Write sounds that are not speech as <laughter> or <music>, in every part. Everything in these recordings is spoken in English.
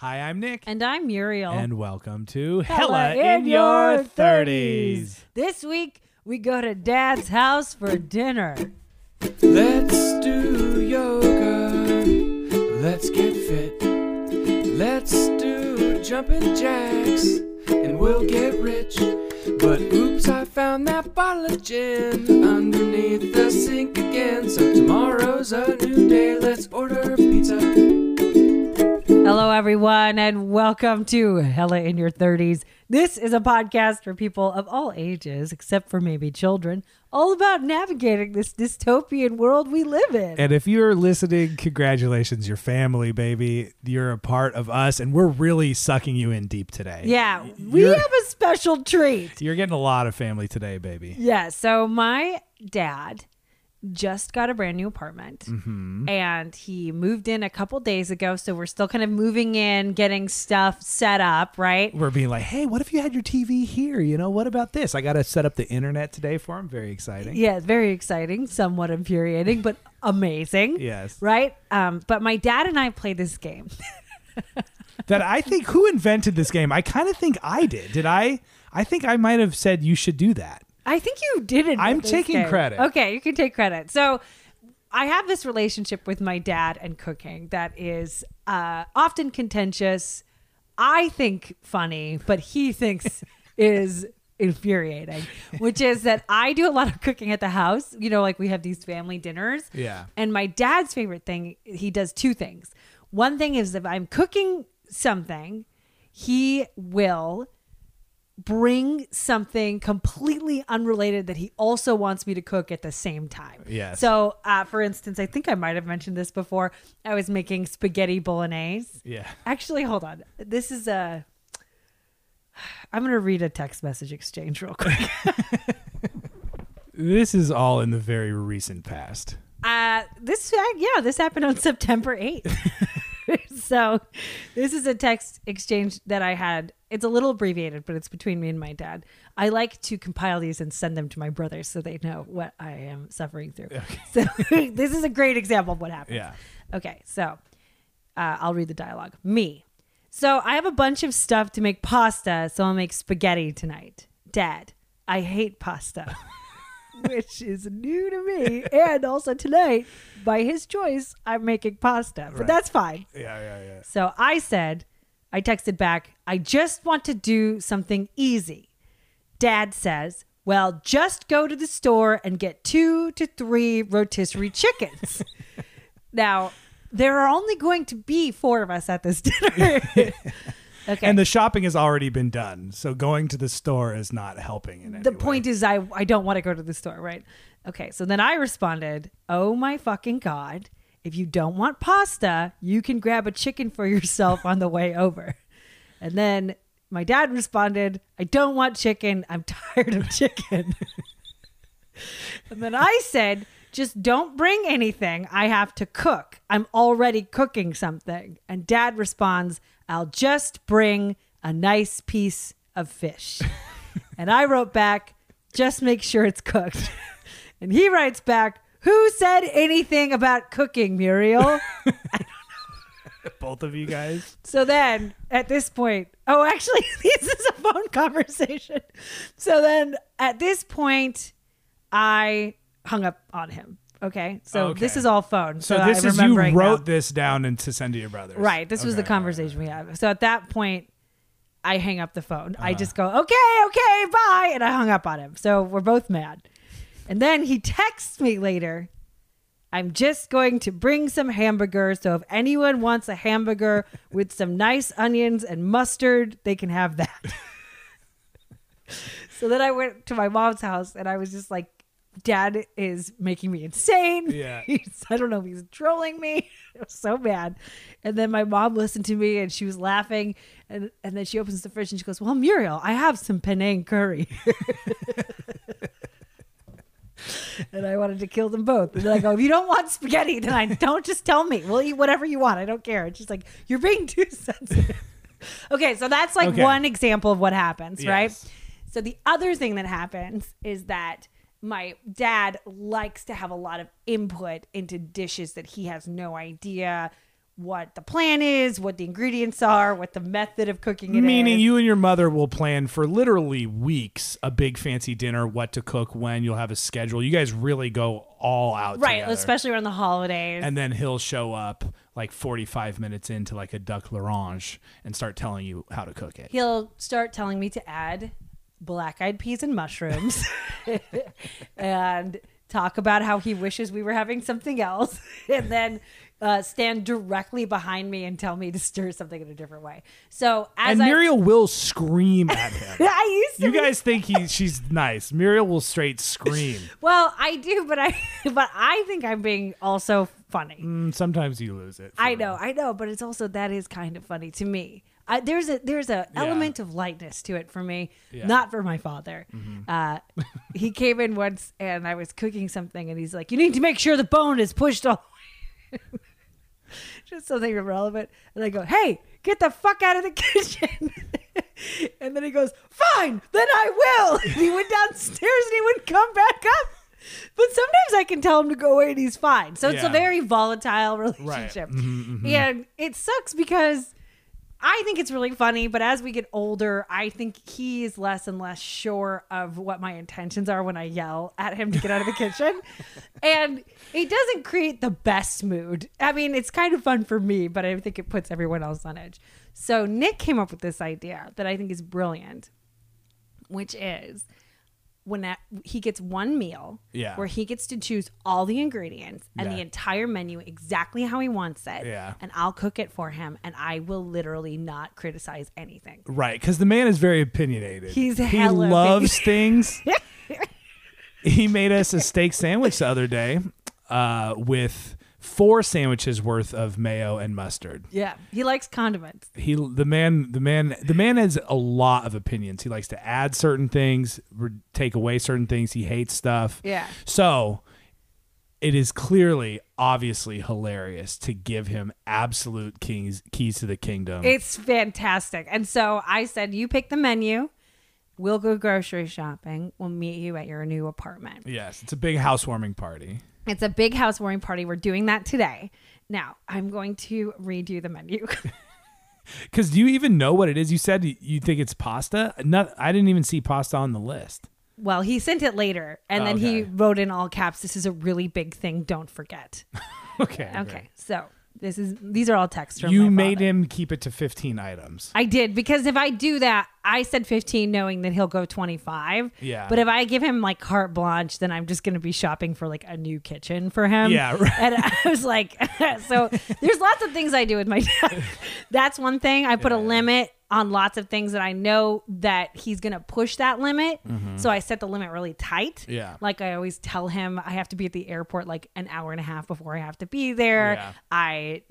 Hi, I'm Nick. And I'm Muriel. And welcome to Hella Hella in Your 30s. This week we go to Dad's house for dinner. Let's do yoga. Let's get fit. Let's do jumping jacks. And we'll get rich. But oops, I found that bottle of gin underneath the sink again. So tomorrow's a new day. Let's order pizza. Hello, everyone, and welcome to Hella in Your 30s. This is a podcast for people of all ages, except for maybe children, all about navigating this dystopian world we live in. And if you're listening, congratulations, your family, baby. You're a part of us, and we're really sucking you in deep today. yeah, we You're- have a special treat. You're getting a lot of family today, baby. Yeah, so my dad just got a brand new apartment Mm-hmm. and he moved in a couple days ago. So we're still kind of moving in, getting stuff set up, right? We're being like, hey, what if you had your TV here? You know, what about this? I got to set up the internet today for him. Very exciting. Yeah, very exciting, somewhat infuriating, but amazing. Yes. Right? Um, but my dad and I played this game. <laughs> That I think who invented this game? I kind of think I did. Did I? I think I might have said you should do that. I think you did it. I'm taking credit. Okay, you can take credit. So I have this relationship with my dad and cooking that is uh, often contentious. I think funny, but he thinks <laughs> is infuriating, which is that I do a lot of cooking at the house. You know, like we have these family dinners. Yeah. And my dad's favorite thing, he does two things. One thing is if I'm cooking something, he will bring something completely unrelated that he also wants me to cook at the same time. Yes. So, uh, for instance, I think I might have mentioned this before. I was making spaghetti bolognese. Yeah. Actually, hold on. This is a. I'm going to read a text message exchange real quick. <laughs> This is all in the very recent past. Uh, this uh, yeah, this happened on September 8th. <laughs> <laughs> so, this is a text exchange that I had. It's a little abbreviated, but it's between me and my dad. I like to compile these and send them to my brothers so they know what I am suffering through. <laughs> So, <laughs> this is a great example of what happened. Yeah. Okay, so uh, I'll read the dialogue. Me. So I have a bunch of stuff to make pasta, so I'll make spaghetti tonight. Dad, I hate pasta, which is new to me. And also tonight, by his choice, I'm making pasta, but Right. that's fine. Yeah, yeah, yeah. So I said, I texted back, I just want to do something easy. Dad says, Well, just go to the store and get two to three rotisserie chickens. <laughs> now, there are only going to be four of us at this dinner. <laughs> okay. And the shopping has already been done, so going to the store is not helping in any the way. point is I I don't want to go to the store, right? Okay, so then I responded, "Oh my fucking god, if you don't want pasta, you can grab a chicken for yourself on the way over." And then my dad responded, "I don't want chicken. I'm <laughs> tired of chicken." and then I said, "Just don't bring anything. I have to cook. I'm already cooking something." And dad responds, "I'll just bring a nice piece of fish." <laughs> And I wrote back, just make sure it's cooked. <laughs> And he writes back, who said anything about cooking, Muriel? <laughs> both of you guys. so then at this point, oh, actually, this is a phone conversation. So then at this point, I hung up on him. Okay. So Okay. this is all phone. So, So, this I'm is you remembering now. wrote this down and to send to your brothers. Right. This was the Okay. conversation we had. So at that point, I hang up the phone. I Uh-huh. just go, okay, okay, bye. And I hung up on him. So we're both mad. And then he texts me later. I'm just going to bring some hamburgers. So if anyone wants a hamburger with some nice onions and mustard, they can have that. <laughs> so then I went to my mom's house and I was just like, Dad is making me insane. Yeah. <laughs> He's, I don't know if he's trolling me. <laughs> I was so bad. And then my mom listened to me and she was laughing. And, and then she opens the fridge and she goes, Well, Muriel, I have some Penang curry. <laughs> and I wanted to kill them both. And then I go, oh, If you don't want spaghetti tonight, don't just tell me. We'll eat whatever you want. I don't care. And she's like, You're being too sensitive. okay, so that's like Okay. one example of what happens, right? So the other thing that happens is that my dad likes to have a lot of input into dishes that he has no idea what the plan is, what the ingredients are, what the method of cooking it is. Meaning you and your mother will plan for literally weeks a big fancy dinner, what to cook when. You'll have a schedule. You guys really go all out right, together. especially around the holidays. and then he'll show up like 45 minutes into like a duck l'orange and start telling you how to cook it. he'll start telling me to add black eyed peas and mushrooms <laughs> and talk about how he wishes we were having something else <laughs> and then uh, stand directly behind me and tell me to stir something in a different way. So as And I, Muriel will scream at him. <laughs> I used to You be- guys think he she's nice. Muriel will straight scream. well, I do, but I but I think I'm being also funny. Mm, Sometimes you lose it. I know, I know, but it's also that is kind of funny to me. I, there's a there's a Yeah. element of lightness to it for me, Yeah. Mm-hmm. not for my father. Uh, he came in once and I was cooking something, and he's like, "You need to make sure the bone is pushed all." the way." <laughs> Just something irrelevant, and I go, "Hey, get the fuck out of the <laughs> kitchen!" and then he goes, "Fine, then I will." And <laughs> he went downstairs and he wouldn't come back up. But sometimes I can tell him to go away and he's fine. So it's a very volatile relationship. Mm-hmm, And it sucks because I think it's really funny, but as we get older, I think he is less and less sure of what my intentions are when I yell at him to get out of the <laughs> kitchen. And it doesn't create the best mood. I mean, it's kind of fun for me, but I think it puts everyone else on edge. So Nick came up with this idea that I think is brilliant, which is when that, he gets one meal Yeah. where he gets to choose all the ingredients and Yeah. the entire menu exactly how he wants it Yeah. and I'll cook it for him and I will literally not criticize anything. Right, because the man is very opinionated. He's he loves <laughs> things. <laughs> he made us a steak sandwich the other day uh, with four sandwiches worth of mayo and mustard. Yeah, he likes condiments. He, the man, the man, the man has a lot of opinions. He likes to add certain things, re- take away certain things. He hates stuff. Yeah. So it is clearly, obviously hilarious to give him absolute keys keys to the kingdom. It's fantastic. And so I said, You pick the menu. We'll go grocery shopping. We'll meet you at your new apartment. yes, it's a big housewarming party. It's a big housewarming party. We're doing that today. Now, I'm going to read you the menu. <laughs> Because do you even know what it is? You said you think it's pasta. Not, I didn't even see pasta on the list. well, he sent it later, and then he wrote in all caps, This is a really big thing. Don't forget. <laughs> Okay. Okay. So this is these are all texts from You made him keep it to 15 items. I did because if I do that, I said 15 knowing that he'll go 25. Yeah. But if I give him like carte blanche, then I'm just going to be shopping for like a new kitchen for him. Yeah, right. And I was like, <laughs> so there's lots of things I do with my <laughs> dad. That's one thing. I put a limit on lots of things that I know that he's going to push that limit. So I set the limit really tight. Mm-hmm. Yeah. Like I always tell him I have to be at the airport like an hour and a half before I have to be there. Yeah. I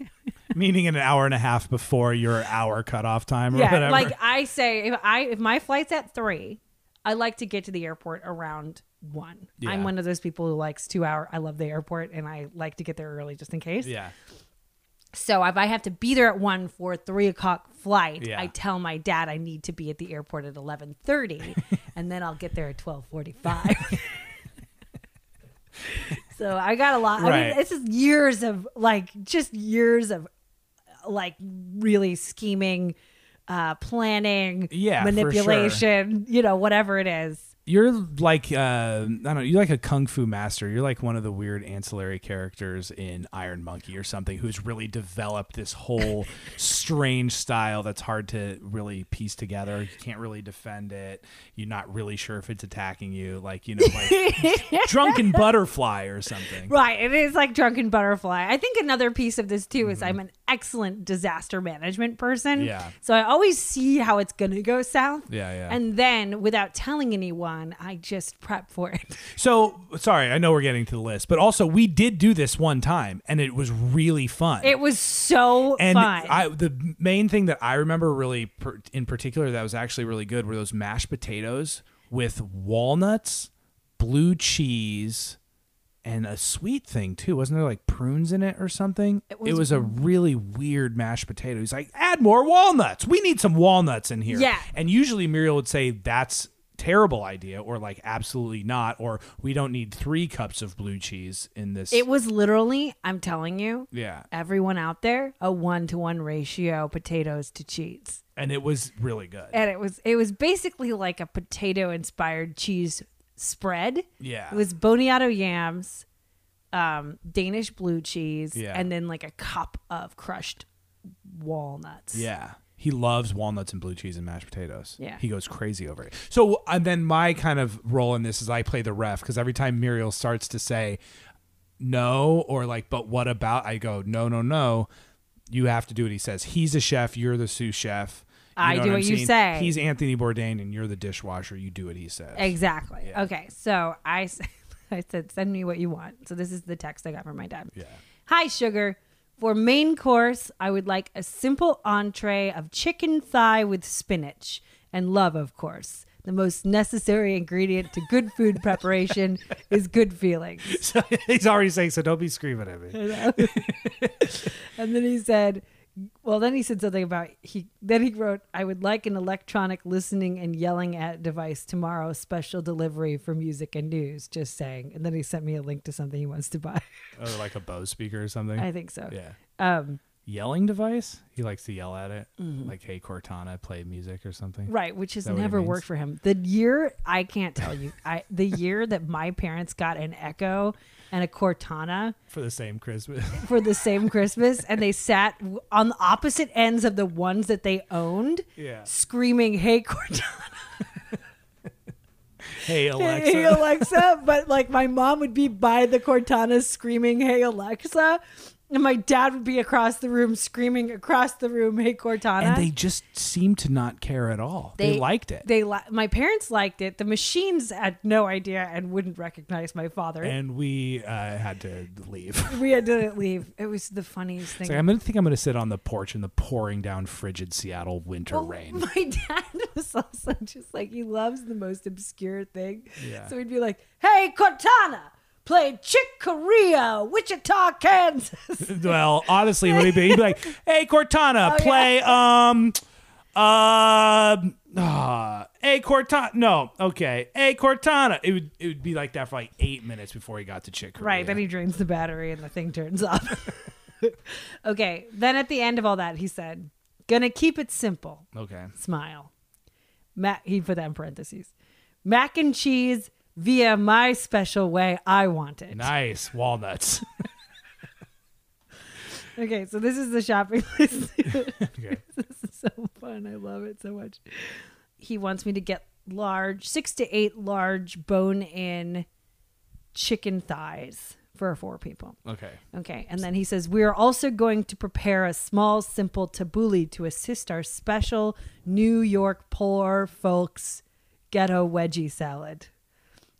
<laughs> Meaning an hour and a half before your hour cutoff time or yeah, whatever. like I say, if I if my flight's at three, I like to get to the airport around one. Yeah. I'm one of those people who likes two hour. I love the airport, and I like to get there early just in case. yeah. So if I have to be there at one for three o'clock flight, Yeah. I tell my dad I need to be at the airport at eleven thirty, <laughs> and then I'll get there at twelve forty five. <laughs> so I got a lot. I Right. mean, this is years of like just years of like really scheming, uh, planning, Yeah, manipulation. You know, whatever it is. You're like uh, I don't know. You're like a kung fu master. You're like one of the weird ancillary characters in Iron Monkey or something, who's really developed this whole <laughs> strange style that's hard to really piece together. You can't really defend it. You're not really sure if it's attacking you. Like you know, like <laughs> drunken butterfly or something. Right. It is like drunken butterfly. I think another piece of this too is I'm an excellent disaster management person. Mm-hmm. Yeah. So I always see how it's going to go south. Yeah, yeah. And then without telling anyone, I just prep for it. <laughs> So sorry, I know we're getting to the list, but also we did do this one time, and it was really fun. It was so and fun. I, the main thing that I remember really per, in particular that was actually really good were those mashed potatoes with walnuts, blue cheese, and a sweet thing too. Wasn't there like prunes in it or something? It was- was, a really weird mashed potato. He's like, add more walnuts. We need some walnuts in here. Yeah. And usually Muriel would say that's terrible idea or like absolutely not or we don't need three cups of blue cheese in this It was literally, I'm telling you, yeah everyone out there, a one to one ratio potatoes to cheese. and it was really good And it was it was basically like a potato inspired cheese spread. yeah It was boniato yams, um, Danish blue cheese, Yeah. and then like a cup of crushed walnuts. Yeah. He loves walnuts and blue cheese and mashed potatoes. Yeah. He goes crazy over it. So, and then my kind of role in this is I play the ref because every time Muriel starts to say no or like, but what about, I go, no, no, no. You have to do what he says. He's a chef. You're the sous chef. I know do what you say. He's Anthony Bourdain and you're the dishwasher. You do what he says. Exactly. Yeah. Okay. So I, <laughs> I said, send me what you want. So this is the text I got from my dad. Yeah. Hi, sugar. For main course, I would like a simple entree of chicken thigh with spinach and love, of course. The most necessary ingredient to good food <laughs> preparation is good feelings. <laughs> So he's already saying, so don't be screaming at me. <laughs> And then he said, well, then he said something about he. Then he wrote, "I would like an electronic listening and yelling at device tomorrow. Special delivery for music and news. Just saying." And then he sent me a link to something he wants to buy. <laughs> Or like a Bose speaker or something. I think so. yeah. Um, Yelling device? He likes to yell at it. Like, hey, Cortana, play music or something. Mm-hmm. right, which has that what he never worked for him. The year I can't tell you. I the year that my parents got an Echo and a Cortana For the same Christmas. <laughs> for the same Christmas, and they sat on the opposite ends of the ones that they owned, Yeah. screaming, "Hey Cortana!" Hey <laughs> Alexa. Hey Alexa, but like my mom would be by the Cortana screaming, "Hey Alexa," and my dad would be across the room screaming across the room, "Hey Cortana." and they just seemed to not care at all. They, liked it. They li- my parents liked it. The machines had no idea and wouldn't recognize my father. and we uh, had to leave. <laughs> we had to leave. It was the funniest thing. Like, I'm gonna think I'm gonna sit on the porch in the pouring down frigid Seattle winter Well, rain. <laughs> My dad was also just like he loves the most obscure thing. Yeah. So he'd be like, "Hey Cortana, play Chick Corea, Wichita, Kansas." <laughs> well, honestly, would he be? He'd be like, <laughs> "Hey Cortana, Oh, play um, uh, uh, hey Cortana." No, okay, hey Cortana. It would it would be like that for like eight minutes before he got to Chick. Corea. Right. Then he drains the battery and the thing turns off. <laughs> okay. Then at the end of all that, he said, "Gonna keep it simple." okay. Smile. Mac. He put that in parentheses. Mac and cheese via my special way. I want it. Nice walnuts. <laughs> Okay. So this is the shopping <laughs> list. okay. <laughs> this is so fun. I love it so much. He wants me to get large, six to eight large bone in chicken thighs for four people. Okay. Okay. And then he says, We are also going to prepare a small, simple tabbouleh to assist our special New York poor folks ghetto wedgie salad.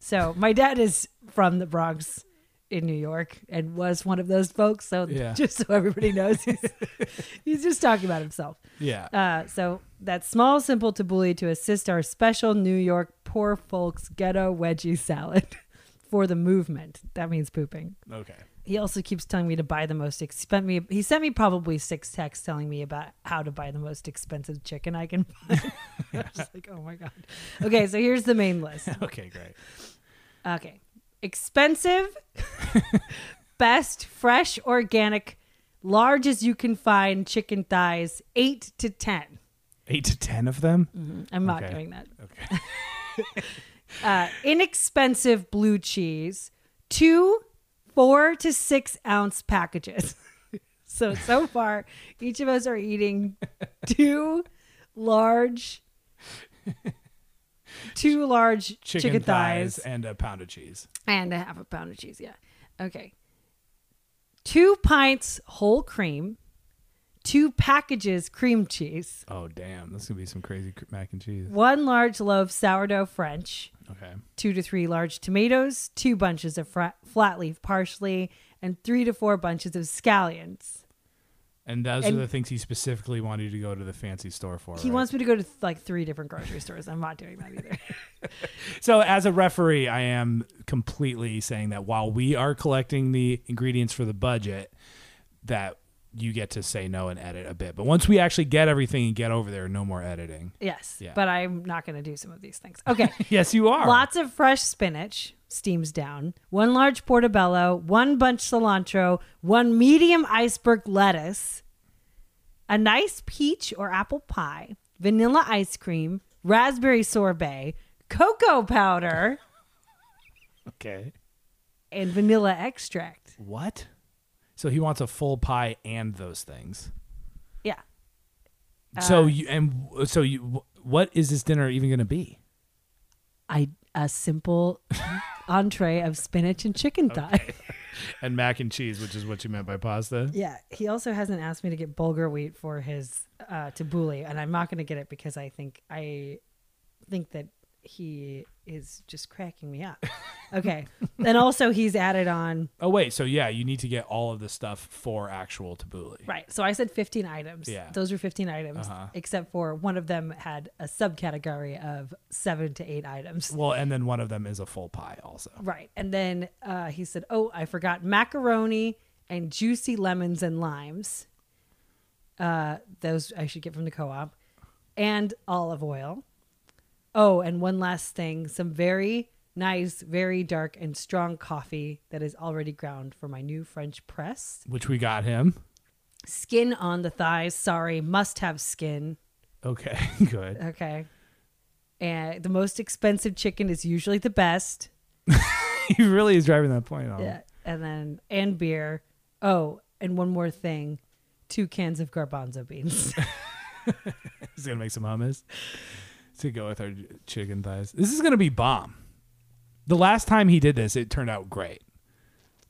So my dad is from the Bronx in New York and was one of those folks. So Yeah. <laughs> just so everybody knows, he's, <laughs> he's just talking about himself. Yeah. Uh, so that small, simple tabbouleh to assist our special New York poor folks ghetto wedgie salad <laughs> for the movement. That means pooping. okay. He also keeps telling me to buy the most expen me. He sent me probably six texts telling me about how to buy the most expensive chicken I can buy. I was like, oh my god. Okay, so here's the main list. Okay. Great. Okay, expensive, <laughs> best fresh organic, large as you can find chicken thighs, eight to ten. Eight to ten of them. I'm not doing that. Okay. <laughs> Uh, inexpensive blue cheese, two four to six ounce packages. <laughs> so so far, each of us are eating two large, two large chicken, thighs, and a pound of cheese. and a half a pound of cheese. Yeah. Okay. Two pints whole cream, two packages cream cheese, Oh damn, this is gonna be some crazy cr- mac and cheese. one large loaf sourdough French, Okay. two to three large tomatoes, two bunches of flat leaf parsley, and three to four bunches of scallions. And those And- are the things he specifically wanted you to go to the fancy store for. He right? wants me to go to like three different grocery stores. I'm not doing that either. <laughs> So, as a referee, I am completely saying that while we are collecting the ingredients for the budget, that you get to say no and edit a bit. But once we actually get everything and get over there, no more editing. Yes, Yeah. but I'm not going to do some of these things. Okay. <laughs> Yes, you are. Lots of fresh spinach steams down, one large portobello, one bunch cilantro, one medium iceberg lettuce, a nice peach or apple pie, vanilla ice cream, raspberry sorbet, cocoa powder, Okay. and vanilla extract. What? So he wants a full pie and those things. Yeah. so Uh, you and so you what is this dinner even going to be? I a simple entree of spinach and chicken thigh. <laughs> And mac and cheese, which is what you meant by pasta. Yeah, he also hasn't asked me to get bulgur wheat for his uh, tabbouleh, and I'm not going to get it because I think I think that he is just cracking me up. Okay, and also he's added on Oh wait, so yeah, you need to get all of the stuff for actual tabbouleh. right. So I said 15 items. Yeah. those were 15 items, Uh-huh. except for one of them had a subcategory of seven to eight items. Well, and then one of them is a full pie also. Right, and then uh, he said, "Oh, I forgot macaroni and juicy lemons and limes. Uh, those I should get from the co-op, and olive oil. Oh, and one last thing: some very nice, very dark and strong coffee that is already ground for my new French press. Which we got him. Skin on the thighs. Sorry, must have skin. Okay, <laughs> good. Okay." And the most expensive chicken is usually the best. <laughs> he really is driving that point home. Yeah, and then and beer. Oh, and one more thing, two cans of garbanzo beans. <laughs> He's gonna make some hummus to go with our chicken thighs. This is gonna be bomb. The last time he did this, it turned out great.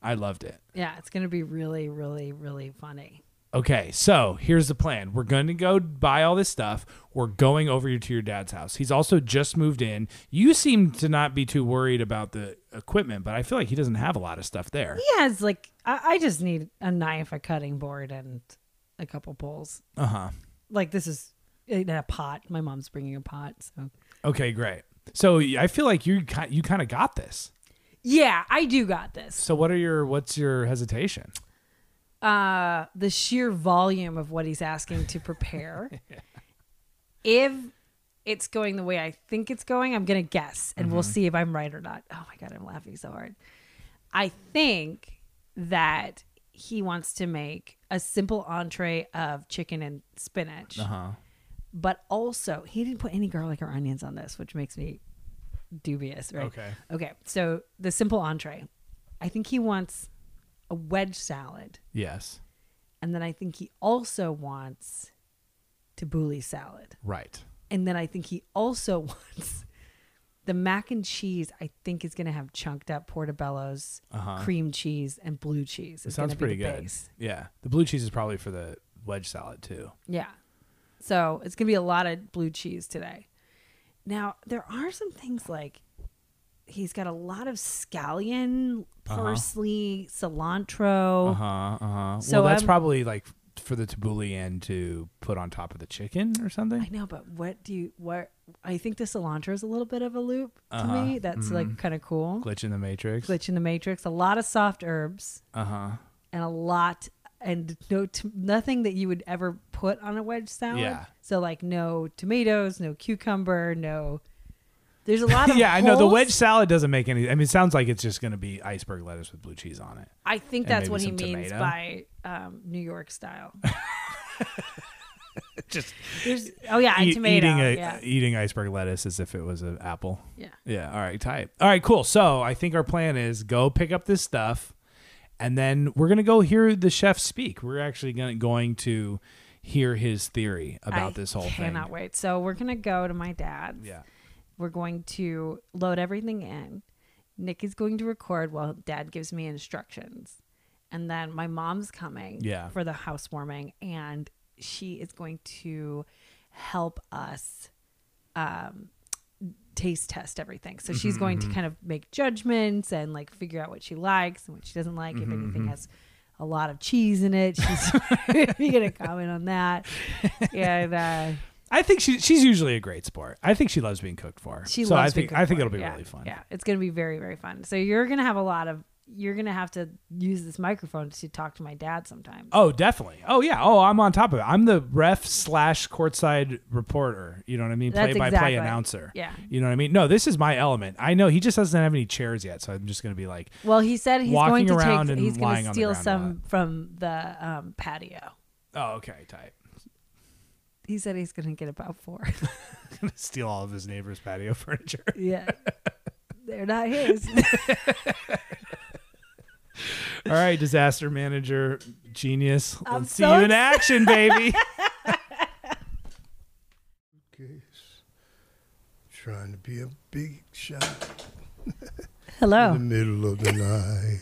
I loved it. yeah, it's gonna be really, really, really funny. Okay, so here's the plan. We're going to go buy all this stuff. We're going over to your dad's house. He's also just moved in. You seem to not be too worried about the equipment, but I feel like he doesn't have a lot of stuff there. He has like I, I just need a knife, a cutting board, and a couple poles. Uh huh. Like this is in a pot. My mom's bringing a pot, so Okay, great. So I feel like you ki- you kind of got this. yeah, I do got this. So what are your what's your hesitation? uh the sheer volume of what he's asking to prepare. <laughs> if it's going the way I think it's going, I'm gonna guess, and we'll see if I'm right or not. Oh my god, I'm laughing so hard. I think that he wants to make a simple entree of chicken and spinach, huh. But also he didn't put any garlic or onions on this, which makes me dubious, right? Okay. Okay, so the simple entree. I think he wants a wedge salad. Yes. And then I think he also wants tabbouleh salad. Right. And then I think he also <laughs> wants the mac and cheese. I think is going to have chunked up portobellos, Uh-huh. cream cheese, and blue cheese. It sounds pretty good. base. Yeah. The blue cheese is probably for the wedge salad too. Yeah. So it's going to be a lot of blue cheese today. Now, there are some things like he's got a lot of scallion, Uh-huh. parsley, cilantro. Uh huh. Uh huh. So well, that's I'm- probably like for the tabbouleh and to put on top of the chicken or something. I know, but what do you what I think the cilantro is a little bit of a loop to Uh-huh. me. That's like kind of cool. Glitch in the matrix. Glitch in the matrix. A lot of soft herbs Uh huh. and a lot and no t- nothing that you would ever put on a wedge salad. Yeah. So like no tomatoes, no cucumber, no. There's a lot of <laughs> yeah, I know the wedge salad doesn't make any. I mean, it sounds like it's just going to be iceberg lettuce with blue cheese on it. I think and that's what he means tomato. by um, New York style. <laughs> Just There's oh yeah, eat- tomato. eating a, yeah. eating iceberg lettuce as if it was an apple. yeah. Yeah. All right. Tight. All right. Cool. So I think our plan is go pick up this stuff, and then we're gonna go hear the chef speak. We're actually gonna going to hear his theory about I this whole thing. I cannot wait. So we're gonna go to my dad's. Yeah. We're going to load everything in. Nick is going to record while dad gives me instructions. And then my mom's coming Yeah. for the housewarming and she is going to help us um, taste test everything. So she's going Mm-hmm, to kind of make judgments and like figure out what she likes and what she doesn't like. Mm-hmm, if anything has a lot of cheese in it, she's <laughs> <laughs> going to comment on that. And uh, I think she she's usually a great sport. I think she loves being cooked for. She so loves I think I think it'll be Yeah, really fun. Yeah, it's gonna be very very fun. So you're gonna have a lot of you're gonna have to use this microphone to talk to my dad sometimes. Oh, definitely. Oh, yeah. Oh, I'm on top of it. I'm the ref slash courtside reporter. You know what I mean? Play by play announcer. Yeah. You know what I mean? No, this is my element. I know he just doesn't have any chairs yet, so I'm just going to be like, Well, he said he's going to take. He's gonna steal some from the um, patio. oh, okay, tight. He said he's going to get about four. <laughs> Gonna steal all of his neighbor's patio <laughs> furniture. yeah, <laughs> they're not his. All right, disaster manager, genius. I'm Let's see you in action, baby. <laughs> case. Trying to be a big shot Hello. in the middle of the night.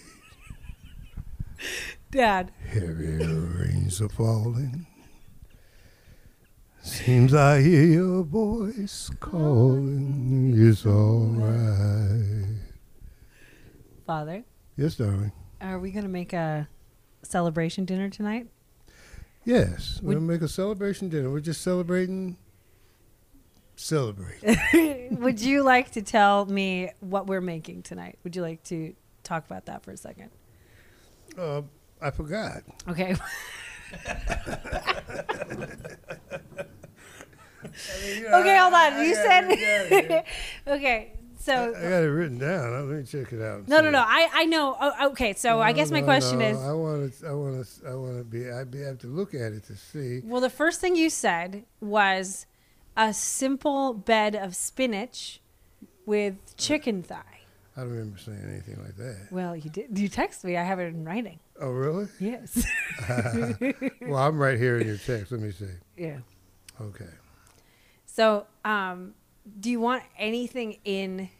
<laughs> Dad. Heavy rains are falling. Seems I hear your voice calling. It's alright. Father, Yes, darling. Are we going to make a celebration dinner tonight? Yes, we're gonna make a celebration dinner. We're just celebrating. Celebrate. <laughs> <laughs> Would you like to tell me what we're making tonight? Would you like to talk about that for a second? uh, I forgot. Okay. <laughs> okay, hold on. You said okay. So I got it written down. Let me check it out. no, no, it. no. I I know. Oh, okay. So I No, guess my question no. is. I want to, I want to, I want to be. I be, have to look at it to see. Well, the first thing you said was a simple bed of spinach with chicken thigh. I don't remember saying anything like that. Well, you did. You text me. I have it in writing. Oh, really? Yes. <laughs> well, I'm right here in your text. Let me see. yeah. Okay. So, um, do you want anything in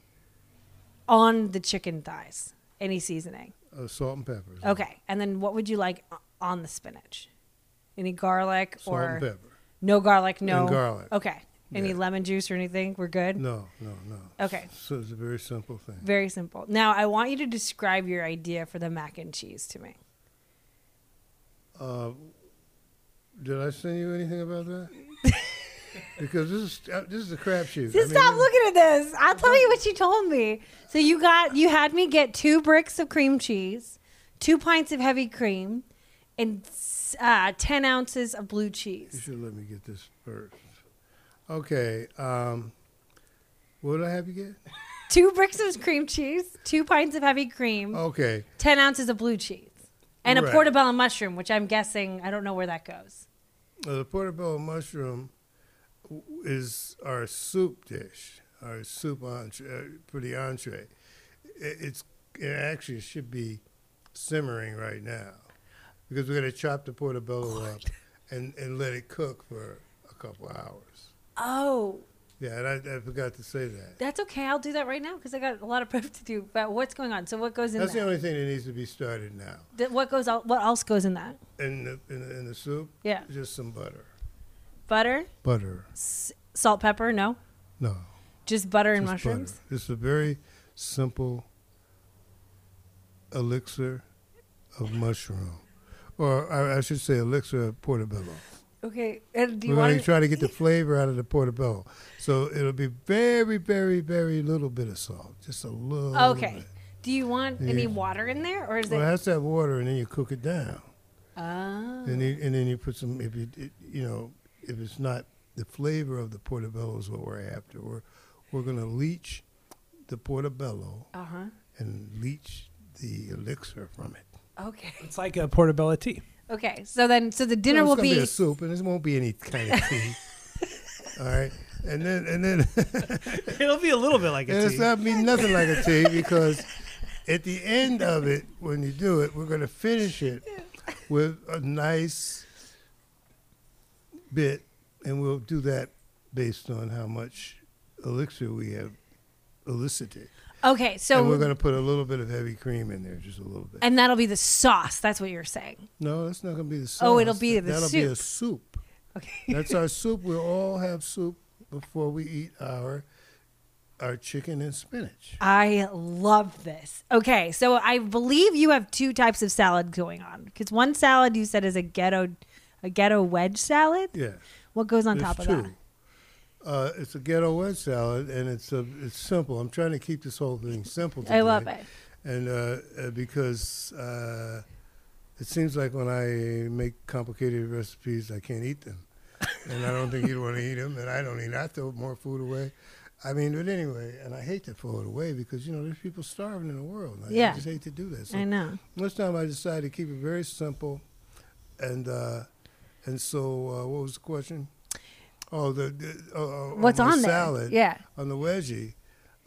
on the chicken thighs? Any seasoning? Uh, salt and pepper. Okay. And then what would you like on the spinach? Any garlic Salt or and pepper. no garlic? No And garlic. Okay. Any Yeah. lemon juice or anything? We're good. No, no, no. Okay. So it's a very simple thing. Very simple. Now, I want you to describe your idea for the mac and cheese to me. Uh, did I send you anything about that? <laughs> because this is uh, this is a crapshoot. Just stop looking at this. I'll tell you what you told me. So you got you had me get two bricks of cream cheese, two pints of heavy cream, and uh, ten ounces of blue cheese. You should let me get this first. Okay. Um, what did I have you get? <laughs> Two bricks of cream cheese, two pints of heavy cream, Okay. ten ounces of blue cheese, and a portobello mushroom, which I'm guessing I don't know where that goes. Uh, the portobello mushroom is our soup dish, our soup entree, uh, for the entree. It's it actually should be simmering right now because we're going to chop the portobello up and, and let it cook for a couple hours. Oh, Yeah, and I, I forgot to say that. that's okay. I'll do that right now because I got a lot of <laughs> prep to do. But what's going on? So what goes in That's the only thing that needs to be started now. Th- What goes? What else goes in that? In the in the, in the soup, Yeah, just some butter. Butter, Butter. s- salt, pepper. No, No. just butter and just mushrooms. Butter. It's a very simple elixir of mushroom, or I, I should say elixir of portobello. Okay, and do you We're want to try to get the flavor out of the portobello, so it'll be very, very, very little bit of salt, just a little. Okay. Bit. Do you want any water in there, or is Well, it has to have water, and then you cook it down, Oh. and, you, and then you put some. If you, you know, if it's not the flavor of the portobello is what we're after. We're we're going to leach the portobello Uh huh. and leach the elixir from it. Okay. It's like a portobello tea. Okay. So then, so the dinner Well, will it's gonna be. be a soup, and it won't be any kind of <laughs> tea. All right, and then and then <laughs> It'll be a little bit like and a it's tea. not be nothing like a tea because at the end of it, when you do it, we're gonna finish it <laughs> with a nice bit, and we'll do that based on how much elixir we have elicited. okay. So and we're gonna put a little bit of heavy cream in there, just a little bit. and that'll be the sauce. That's what you're saying. no, that's not gonna be the sauce. Oh, it'll be the That'll be a soup. Okay. <laughs> That's our soup. We'll all have soup before we eat our our chicken and spinach. I love this. Okay, so I believe you have two types of salad going on. Because one salad you said is a ghetto, a ghetto wedge salad. Yeah, What goes on there's top of two. that? Uh, it's a ghetto wedge salad, and it's a it's simple. I'm trying to keep this whole thing simple. Today. <laughs> I love it. and uh, uh, because uh, it seems like when I make complicated recipes, I can't eat them, and I don't think you'd want to eat them, and I don't eat. I throw more food away. I mean, but anyway, and I hate to throw it away because you know there's people starving in the world. I Yeah. just hate to do that. So I know. this time I decided to keep it very simple, and uh, and so uh, what was the question? Oh, the, the uh, uh, What's my on there? salad Yeah. on the wedgie.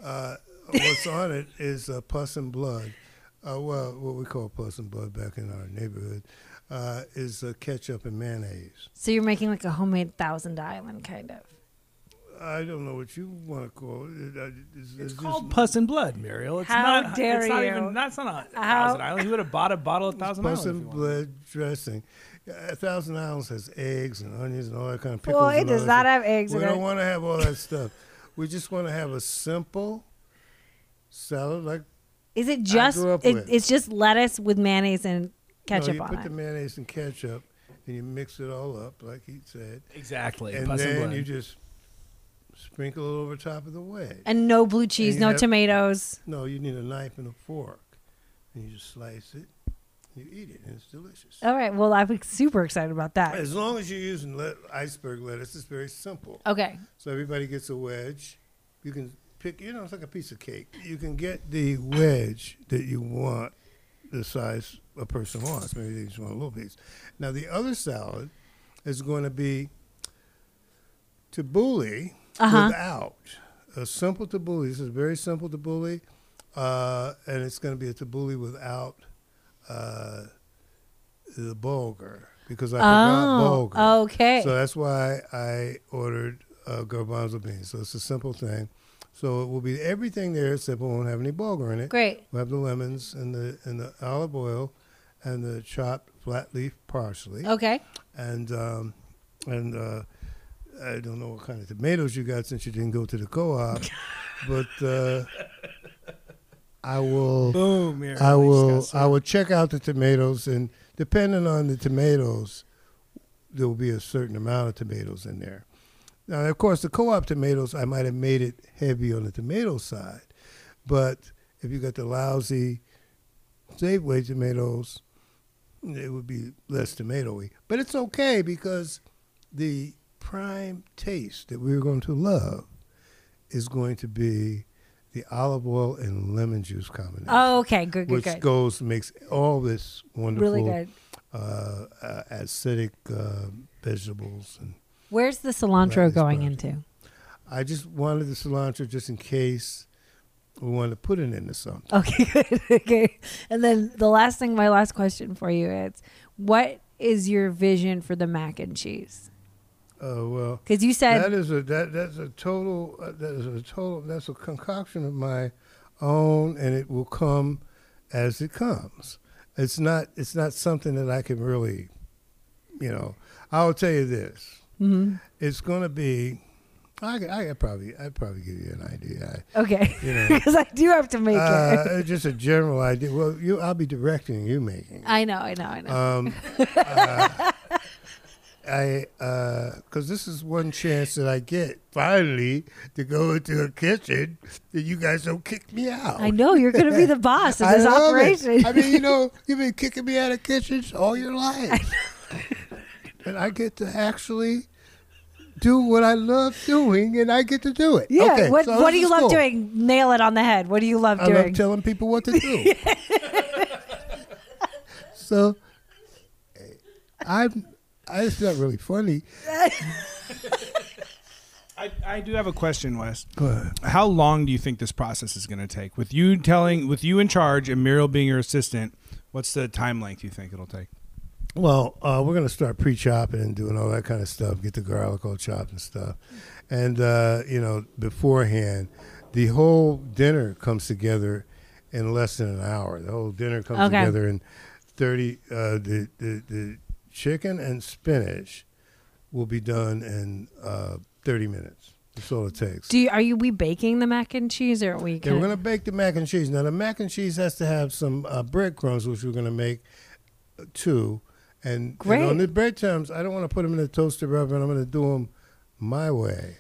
Uh, what's <laughs> on it is uh, pus and blood. Uh, well, what we call pus and blood back in our neighborhood uh, is uh, ketchup and mayonnaise. So you're making like a homemade Thousand Island kind of. I don't know what you want to call it. Uh, It's, It's just- called Puss and Blood, Muriel. It's How not. dare it's not you. even. That's not a How- Thousand Island. He would have bought a bottle of Thousand Pus Island. if and blood dressing. A Thousand Islands has eggs and onions and all that kind of pickles. Well, it does not stuff. have eggs We in don't it. want to have all that <laughs> stuff. We just want to have a simple salad like Is it just? grew up It, with. it's just lettuce with mayonnaise and ketchup no, you on put it. the mayonnaise and ketchup and you mix it all up like he said. Exactly. and Puss then Blood. you just sprinkle it over top of the wedge. and no blue cheese, you no have- tomatoes. no, you need a knife and a fork. And you just slice it. You eat it and it's delicious. All right. Well, I'm super excited about that. As long as you're using le- iceberg lettuce, it's very simple. Okay. So everybody gets a wedge. You can pick, you know, it's like a piece of cake. You can get the wedge that you want, the size a person wants. Maybe they just want a little piece. Now, the other salad is going to be tabbouleh Uh-huh. without. A simple tabbouleh. This is very simple tabbouleh. Uh, and it's going to be a tabbouleh without uh, the bulgur because I forgot Oh. bulgur. Okay. So that's why I ordered uh, garbanzo beans. So it's a simple thing. So it will be everything there except it won't have any bulgur in it. Great. We'll have the lemons and the and the olive oil and the chopped flat leaf parsley Okay. and um, and uh, I don't know what kind of tomatoes you got since you didn't go to the co-op, <laughs> but uh, I will. Boom. I will I will check out the tomatoes and depending on the tomatoes, there will be a certain amount of tomatoes in there. Now, of course, the co-op tomatoes, I might have made it heavy on the tomato side, but if you got the lousy Safeway tomatoes, it would be less tomatoey. But it's okay because the prime taste that we're going to love is going to be the olive oil and lemon juice combination Oh, okay. Good. Good. which Good. goes makes all this wonderful Really good. Uh, uh, acidic uh, vegetables and Where's the cilantro going perfect. into? I just wanted the cilantro just in case we wanted to put it into something. Okay, <laughs> good. okay. And then the last thing, my last question for you is what is your vision for the mac and cheese? Oh well, Because you said, that is a that that's a total uh, that is a total that's a concoction of my own, and it will come as it comes. It's not it's not something that I can really, you know. I'll tell you this. Mhm. It's going to be. I could, I could probably I'd probably give you an idea. I, okay, you know, <laughs> because I do have to make it. uh, just a general idea. Well, you I'll be directing you making. it. I know, I know, I know. Um, <laughs> uh, I uh, because this is one chance that I get finally to go into a kitchen that you guys don't kick me out. I know you're going to be the <laughs> boss of I this it. operation. I mean, you know, <laughs> you've been kicking me out of kitchens all your life, <laughs> and I get to actually do what I love doing, and I get to do it. yeah. Okay, what so What do you love cool. doing? Nail it on the head. What do you love I doing? love telling people what to do. so I'm. I, it's not really funny. <laughs> I, I do have a question, Wes. Go ahead. How long do you think this process is going to take? With you telling, with you in charge and Muriel being your assistant, what's the time length you think it'll take? Well, uh, we're gonna start pre-chopping and doing all that kind of stuff. Get the garlic all chopped and stuff, and uh, you know beforehand, the whole dinner comes together in less than an hour. The whole dinner comes Okay. together in thirty. Uh, the, the the chicken and spinach will be done in uh, thirty minutes. That's all it takes. do you, are you we baking the mac and cheese or are we? Yeah, Kind we're gonna bake the mac and cheese. Now the mac and cheese has to have some uh, breadcrumbs, which we're gonna make uh, too. And, and Great. on the breadcrumbs, I don't want to put them in the toaster oven. I'm gonna do them my way.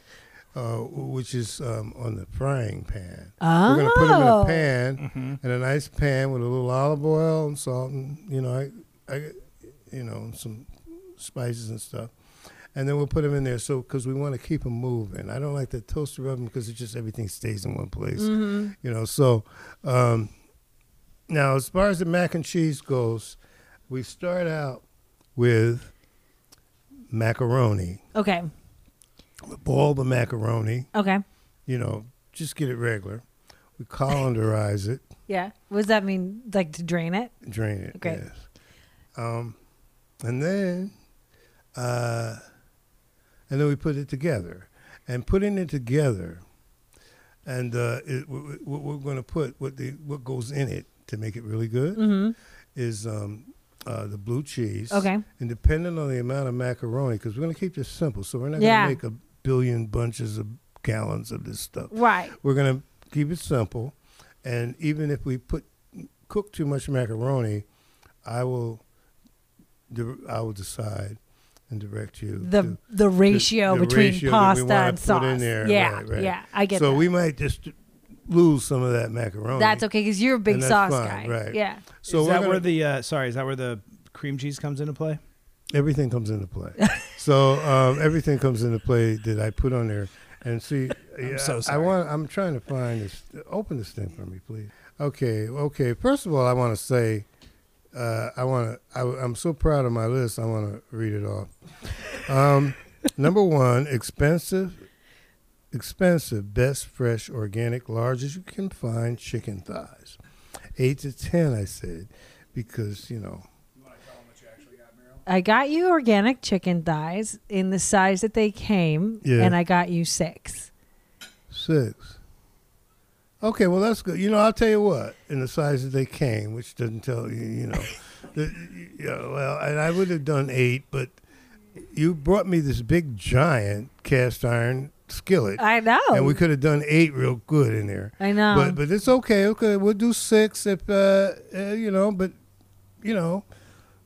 uh, which is um, on the frying pan. Oh. We're gonna put them in Oh. a pan, in a nice pan with a little olive oil and salt, and you know, I, I, you know, some spices and stuff. And then we'll put them in there, so because we want to keep them moving. I don't like the toaster oven because it just everything stays in one place, Mm-hmm. you know. So um, now, as far as the mac and cheese goes, we start out with macaroni. Okay. We boil the macaroni, Okay. you know, just get it regular. We colanderize it, <laughs> Yeah. What does that mean? Like to drain it? drain it. Okay. Yes. Um, and then, uh, and then we put it together. And putting it together, and uh, it, what what we're going to put, what the what goes in it to make it really good, Mm-hmm. is um, uh, the blue cheese. Okay. And depending on the amount of macaroni, because we're going to keep this simple, so we're not Yeah. going to make a billion bunches of gallons of this stuff. Right. We're going to keep it simple, and even if we put cook too much macaroni, I will I will decide and direct you. The to- the ratio the between ratio that we pasta and put sauce. in there. Yeah. Right, right. Yeah. I get so that. we might just lose some of that macaroni. That's okay because you're a big sauce fine, guy. right. Yeah. So is that gonna- where the uh, sorry? Is that where the cream cheese comes into play? everything comes into play. <laughs> so um, everything comes into play that I put on there. And see, <laughs> yeah, so sorry. I sorry. want. I'm trying to find this. Open this thing for me, please. Okay, okay. First of all, I want to say, uh, I want to. I, am so proud of my list. I want to read it off. Um, <laughs> number one, expensive, expensive, best fresh, organic, large as you can find chicken thighs. Eight to ten, I said, because you know. I got you organic chicken thighs in the size that they came, Yeah. and I got you six. Six. Okay, well that's good. You know, I'll tell you what. In the size that they came, which doesn't tell you, you know, <laughs> the, yeah. Well, and I would have done eight, but you brought me this big giant cast iron skillet, I know. and we could have done eight real good in there. I know. But but it's okay. Okay, we'll do six if uh, uh you know. But you know,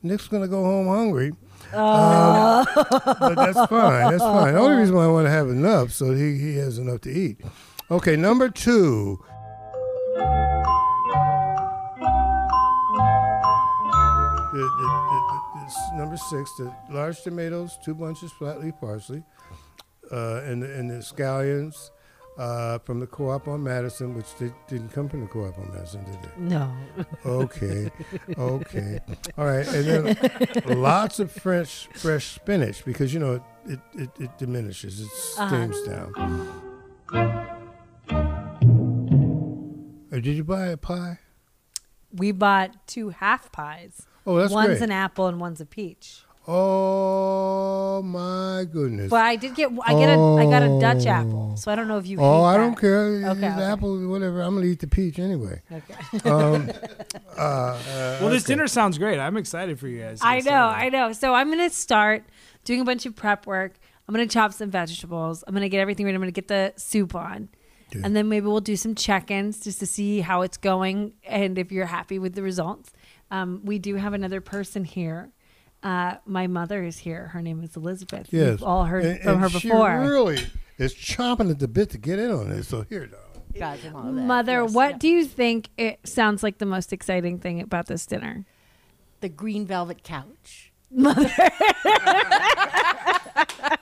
Nick's gonna go home hungry. Um, but that's fine. That's fine. The only reason why I want to have enough so he, he has enough to eat. Okay, number two. The, the, the, the, number six, the large tomatoes, two bunches flat leaf parsley, uh, and, the, and the scallions uh, from the co-op on Madison, which they didn't come from the co-op on Madison, did they? no. Okay, okay, <laughs> all right, and then lots of fresh fresh spinach because you know it it, it, it diminishes, it steams down. Uh, did you buy a pie? We bought two half pies. Oh, that's one's great. an apple and one's a peach. oh my goodness! But I did get I get a I got a Dutch apple, so I don't know if you. oh, hate I that. don't care. Okay, Use okay. apple, whatever. I'm gonna eat the peach anyway. Okay. <laughs> Um, uh, <laughs> uh, Well, this okay. dinner sounds great. I'm excited for you guys. I know, started. I know. So I'm gonna start doing a bunch of prep work. I'm gonna chop some vegetables. I'm gonna get everything ready. I'm gonna get the soup on. Okay. And then maybe we'll do some check-ins just to see how it's going and if you're happy with the results. Um, we do have another person here. Uh, my mother is here. Her name is Elizabeth. Yes, We've all heard and, from and her she before. really is chomping at the bit to get in on this. So here, darling. Guys and all of that. Mother, Yes, what yeah. do you think it sounds like the most exciting thing about this dinner? the green velvet couch? <laughs> <laughs> <laughs>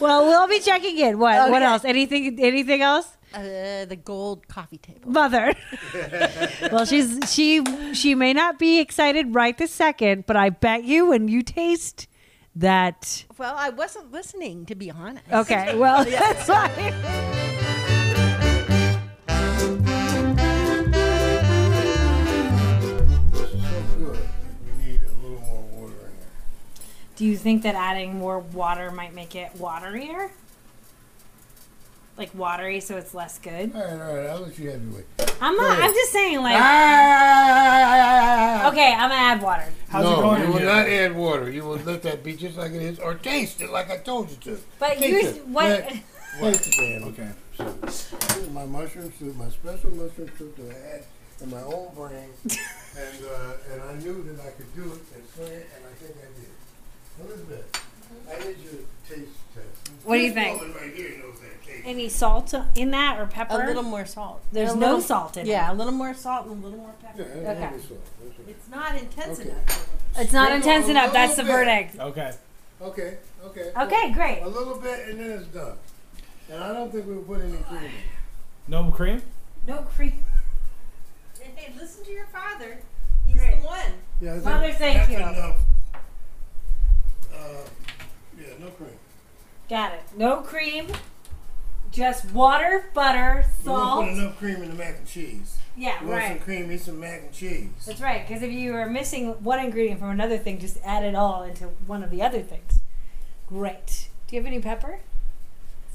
Well, we'll be checking in. What? What else? Anything? Anything else? Uh, the gold coffee table. Mother. <laughs> well, she's she she may not be excited right this second, but I bet you when you taste that. Well, I wasn't listening, to be honest. Okay, <laughs> well that's fine. Do you think that adding more water might make it waterier? Like watery, so it's less good. All right, all right. I'll let you have your way. I'm not. I'm just saying, like, Ah! okay, I'm gonna add water. How's no, it going? you will here? not add water. You will let that be just like it is, or taste it like I told you to. But Taste you, it. what? Let- <laughs> Taste it, Okay. So, is my mushroom soup, my special mushroom soup that I had in my own brain, <laughs> and uh, and I knew that I could do it and say it, and I think I did. What What do you think? woman right here knows that cake. Any salt in that or pepper? A little more salt. There's A no little- salt in Yeah, a little more salt and a little more pepper. Yeah, Okay. what it's for. That's what- It's not intense Okay. enough. It's not Sprinkle intense enough. That's the bit. verdict. Okay. Okay, okay. Okay, great. A little bit and then it's done. And I don't think we'll put any cream in. No cream? No cream. Hey, listen to your father. He's Great. the one. Yeah, I Mother, thank that's you. enough. Uh, yeah, no cream. Got it. No cream. Just water, butter, We won't salt. put enough cream in the mac and cheese. Yeah, You want some cream, eat some mac and cheese. That's right. Because if you are missing one ingredient from another thing, just add it all into one of the other things. Great. Do you have any pepper?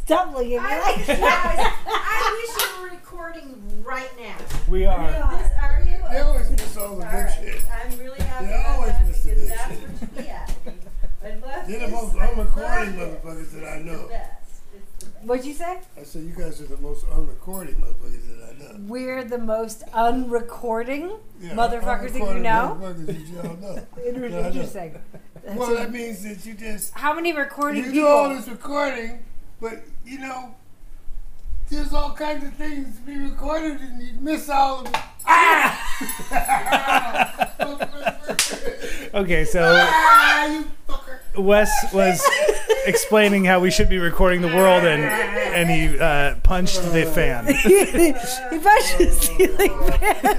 Stop looking at me like that. <laughs> I wish you were recording right now. We are. This, are you? They always miss all the good right. shit. I'm really happy They always that miss the because good that's shit. what <laughs> should be happening. I love They're the most unrecording motherfuckers that I know. the best. It's the best. What'd you say? I said you guys are the most unrecording motherfuckers that I know. We're the most unrecording Yeah, motherfuckers that you know. Motherfuckers that y'all know. <laughs> Inter- know. Interesting. Well, that means that you just how many recording you people? do all this recording, but you know, there's all kinds of things to be recorded, and you miss all of it. <laughs> <laughs> Okay, so ah, you fucker! Wes was explaining how we should be recording the world, and and he uh, punched the fan. <laughs> he punched the ceiling fan.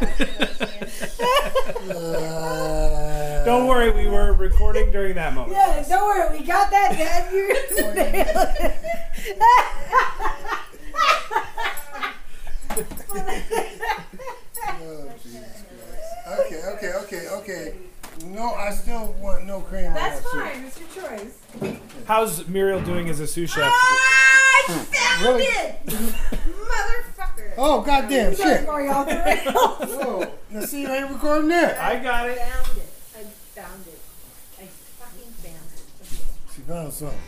<laughs> Don't worry, we were recording during that moment. Yeah, don't worry, we got that, Dad. You're gonna <laughs> nail Oh, Jesus Christ. Okay, okay, okay, okay. No, I still want no cream. That's that soup. fine. It's your choice. How's Muriel doing as a sous chef? Ah, I found Really? it! Motherfucker! Oh, goddamn Sorry, shit! going off the rails. Whoa. Now see, you ain't recording that. I got I it. found it. I found it. I fucking found it. She found something.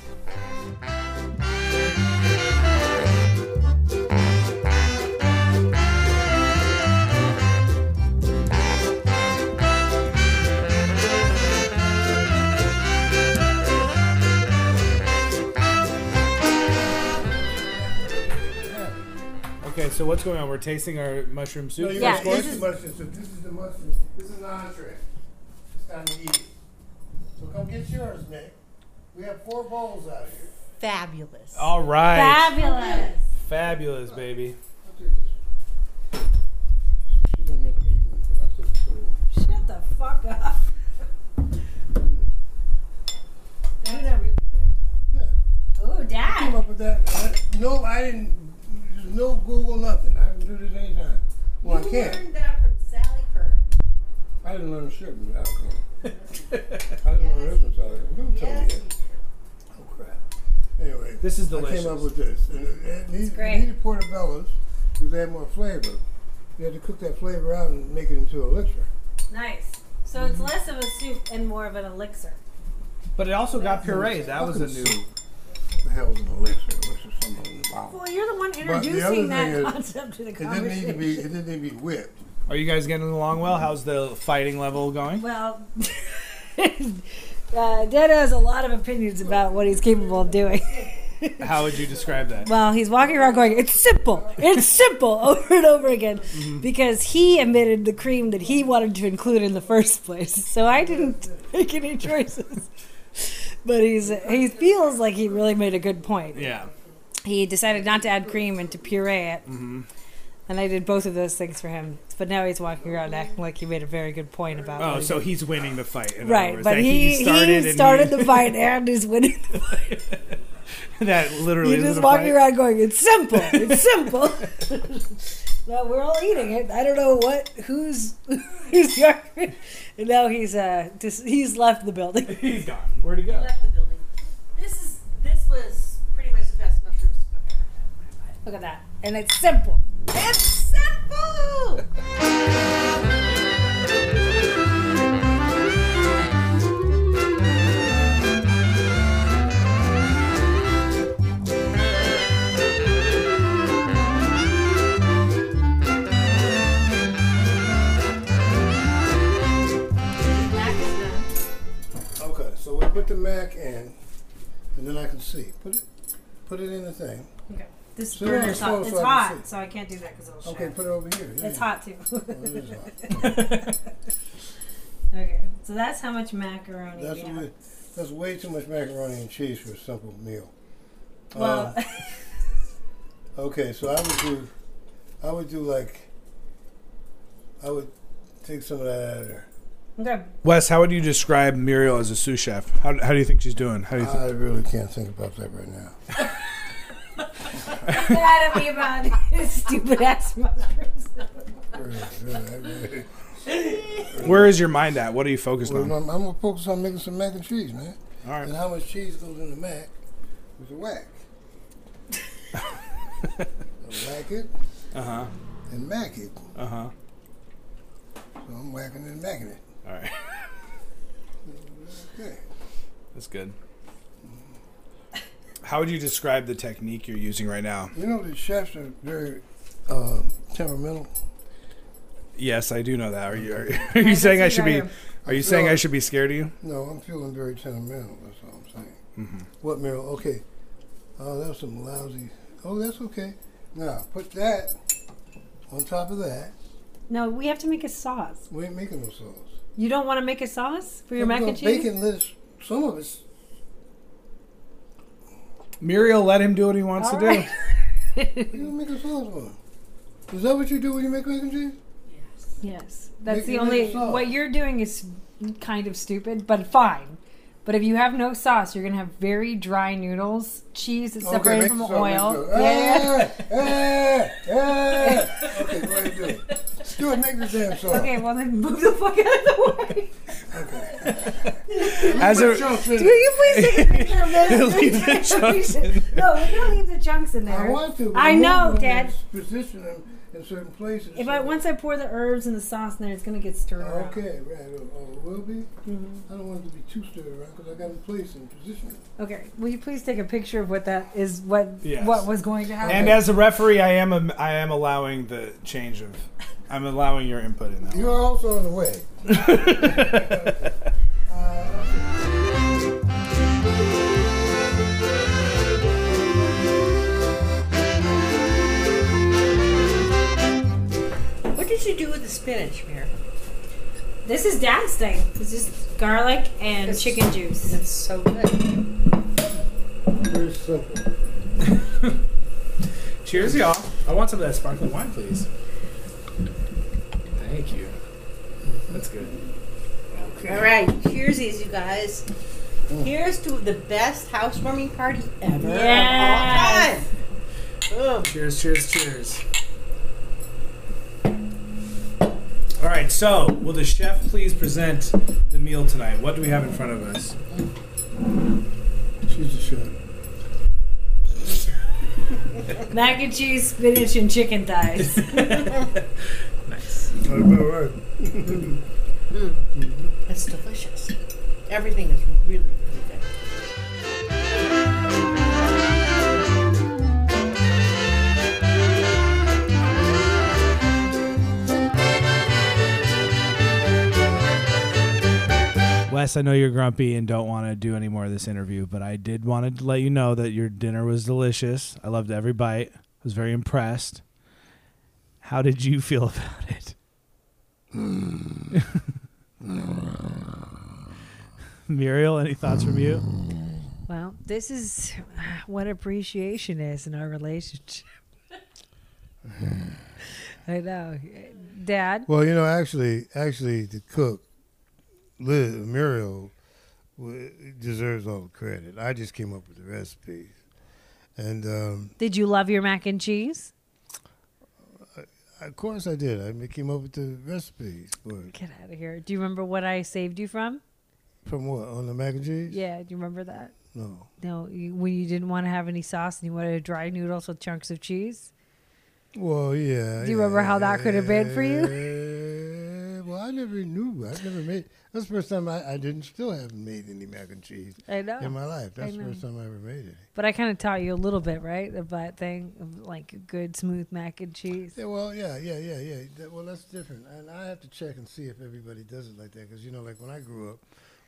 Okay, so what's going on? We're tasting our mushroom No, soup. you Yeah, yeah, this this is- mushroom soup. This is the mushroom. This is an entree. It's time to eat it. So come get yours, Nick. We have four bowls out here. Fabulous. All right, Fabulous. fabulous, baby. I'll take this one. She didn't make me eat one, but I took it for her. Shut the fuck up. Mm. That's really good. Yeah. Oh, came up with that. I, no, I didn't. There's no Google nothing. I can do this anytime. Well, I can't. learned that from Sally Curran. I didn't learn shit from Alabama. <laughs> I didn't learn this from South Africa. Don't tell me Yes. that. Oh crap. Anyway, This is delicious. I delicious. came up with this. And it, it needed, great. it needed portobellos because they had more flavor. You had to cook that flavor out and make it into an elixir. Nice. So it's mm-hmm. less of a soup and more of an elixir. But it also got puree. That was a new. What the hell's an elixir? Elixir something in the bottle. Well, you're the one introducing other that thing is, concept to the It didn't conversation. need to be. It didn't need to be whipped. Are you guys getting along well? How's the fighting level going? Well, <laughs> uh, Dad has a lot of opinions about what he's capable of doing. <laughs> How would you describe that? well, he's walking around going, "It's simple, it's simple," <laughs> over and over again, because he omitted the cream that he wanted to include in the first place. So I didn't make any choices. But he's he feels like he really made a good point. Yeah. He decided not to add cream and to puree it. Mm-hmm. And I did both of those things for him. But now he's walking around acting like he made a very good point about Oh, he so did. he's winning the fight. Right, but he, he started, started, and he- the fight and is winning the fight. <laughs> <laughs> that literally. He's is just the walking fight. around going, "It's simple, <laughs> it's simple." <laughs> well, we're all eating it. I don't know what who's who's the. And now he's uh just, he's left the building. He's gone. Where'd he go? left the building. This is this was pretty much the best mushroom soup I've ever had in my life. Look at that, and it's simple. It's simple. Put the mac in, and then I can see. Put it, put it in the thing. Okay. This So burner's hot. It's so I can hot, see. so I can't do that because it'll Okay, share. put it over here. It's hot too. Oh, it is hot. <laughs> okay, so that's how much macaroni That's, we have. bit- that's way too much macaroni and cheese for a simple meal. Well, Um, <laughs> okay, so I would do, I would do like, I would take some of that out of there. Okay. Wes, how would you describe Muriel as a sous chef? How, how do you think she's doing? How do you think? I really can't think about that right now. <laughs> Get out of me about <laughs> stupid ass mushrooms. Really, really, I really- Where is your mind at? What are you focused Well, on? I'm, I'm gonna focus on making some mac and cheese, man. All And how much cheese goes in the mac with the whack. <laughs> whack it Uh huh. and mac it. Uh huh. So I'm whacking it and macking it. All right. Okay. That's good. How would you describe the technique you're using right now? You know the chefs are very uh, temperamental. Yes, I do know that. Are you are, are you saying I should be? Are you saying I should be scared of you? No, I'm feeling very temperamental. That's all I'm saying. Mm-hmm. What, Meryl? Okay. Oh, that was some lousy. Oh, that's okay. Now put that on top of that. No, we have to make a sauce. We ain't making no sauce. You don't want to make a sauce for your I'm mac and cheese? Bacon, lettuce. Some of us. Muriel, let him do what he wants All to right. <laughs> you don't make a sauce for. Is that what you do when you make mac and cheese? Yes, Yes. that's Make- the only. What you're doing is kind of stupid, but fine. But if you have no sauce, you're gonna have very dry noodles, cheese that's separated make from the the sauce, make oil. the sauce. Yeah. Ah, ah, ah. Okay, go ahead and do it. Do it. Make the damn sauce. Okay, well then move the fuck out of the way. As Put a chunks in Do you please take a picture of this? <laughs> <laughs> Leave the chunks in. No, we're gonna leave the chunks in there. I there. want to. but I know, Dad. Position them in certain places. If so- I once I pour the herbs and the sauce in there, it's gonna get stirred around. Okay, right. Oh, oh, it will be. Mhm. I don't want it to be too stirred around because I got to place and position. Okay, will you please take a picture of what that is? What Yes. what was going to happen? And as a referee, I am a, I am allowing the change of. I'm allowing your input in that. You one. are also in the way. <laughs> <laughs> did you do with the spinach, Mir? this is Dad's thing. This is garlic and It's- chicken juice. It's so good. Very simple. <laughs> Cheers, y'all. I want some of that sparkling wine, please. Thank you. That's good. All right, cheersies, you guys. Here's to the best housewarming party ever Yes. of all time. Ugh. Cheers, cheers, cheers. All right, so will the chef please present the meal tonight? What do we have in front of us? She's the chef. <laughs> Mac and cheese, spinach, and chicken thighs. <laughs> Nice. All right. Mm. Mm-hmm. It's delicious. Everything is really, really good. Wes, I know you're grumpy and don't want to do any more of this interview, but I did want to let you know that your dinner was delicious. I loved every bite. I was very impressed. How did you feel <laughs> about it? <laughs> Muriel, any thoughts from you? well, this is what appreciation is in our relationship. <laughs> I know, Dad. Well, you know, actually, actually, the cook, Liz Muriel, w- deserves all the credit. I just came up with the recipes, and um, Did you love your mac and cheese? of course I did. I came up with the recipes. But Get out of here. Do you remember what I saved you from? from what on the mac and cheese? Yeah, do you remember that? No. No, you, when you didn't want to have any sauce and you wanted dry noodles with chunks of cheese. Well, yeah. Do you remember how that could have been for you? you? Well, I never knew. I never made. That's the first time I, I didn't still haven't made any mac and cheese I know. in my life. That's the first time I ever made it. But I kind of taught you a little bit, right? That thing of like good smooth mac and cheese. Yeah, well, yeah, yeah, yeah, yeah. That, well, that's different, and I have to check and see if everybody does it like that. Because you know, like when I grew up,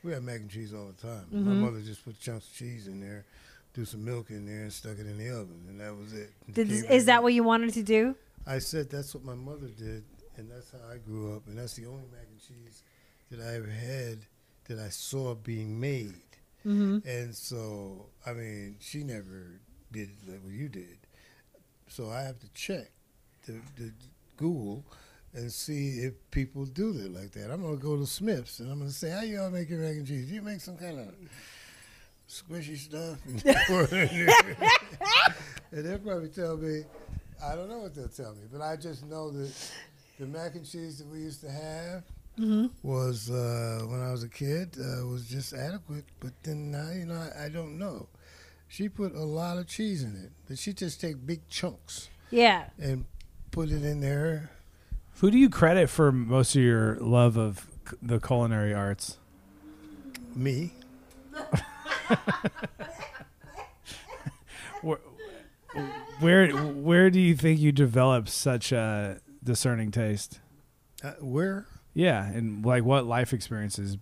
we had mac and cheese all the time. My Mhm. mother just put chunks of cheese in there, threw some milk in there and stuck it in the oven, and that was it. Did, is that what you wanted to do? I said that's what my mother did, and that's how I grew up, and that's the only mac and cheese that I ever had that I saw being made. Mm-hmm. And so, I mean, she never did like what you did. So I have to check the, the Google and see if people do it like that. I'm gonna go to Smith's and I'm gonna say, "How y'all make your mac and cheese? Do you make some kind of squishy stuff?" And, <laughs> pour it in there. and they'll probably tell me, I don't know what they'll tell me, but I just know that the mac and cheese that we used to have Mm-hmm. was uh, when I was a kid uh, was just adequate. But then now, you know, I, I don't know. She put a lot of cheese in it, but she just take big chunks Yeah. and put it in there. Who do you credit for most of your love of c- the culinary arts? Me, <laughs> Where, where where do you think you developed such a discerning taste? uh, where? Yeah, and like what life experiences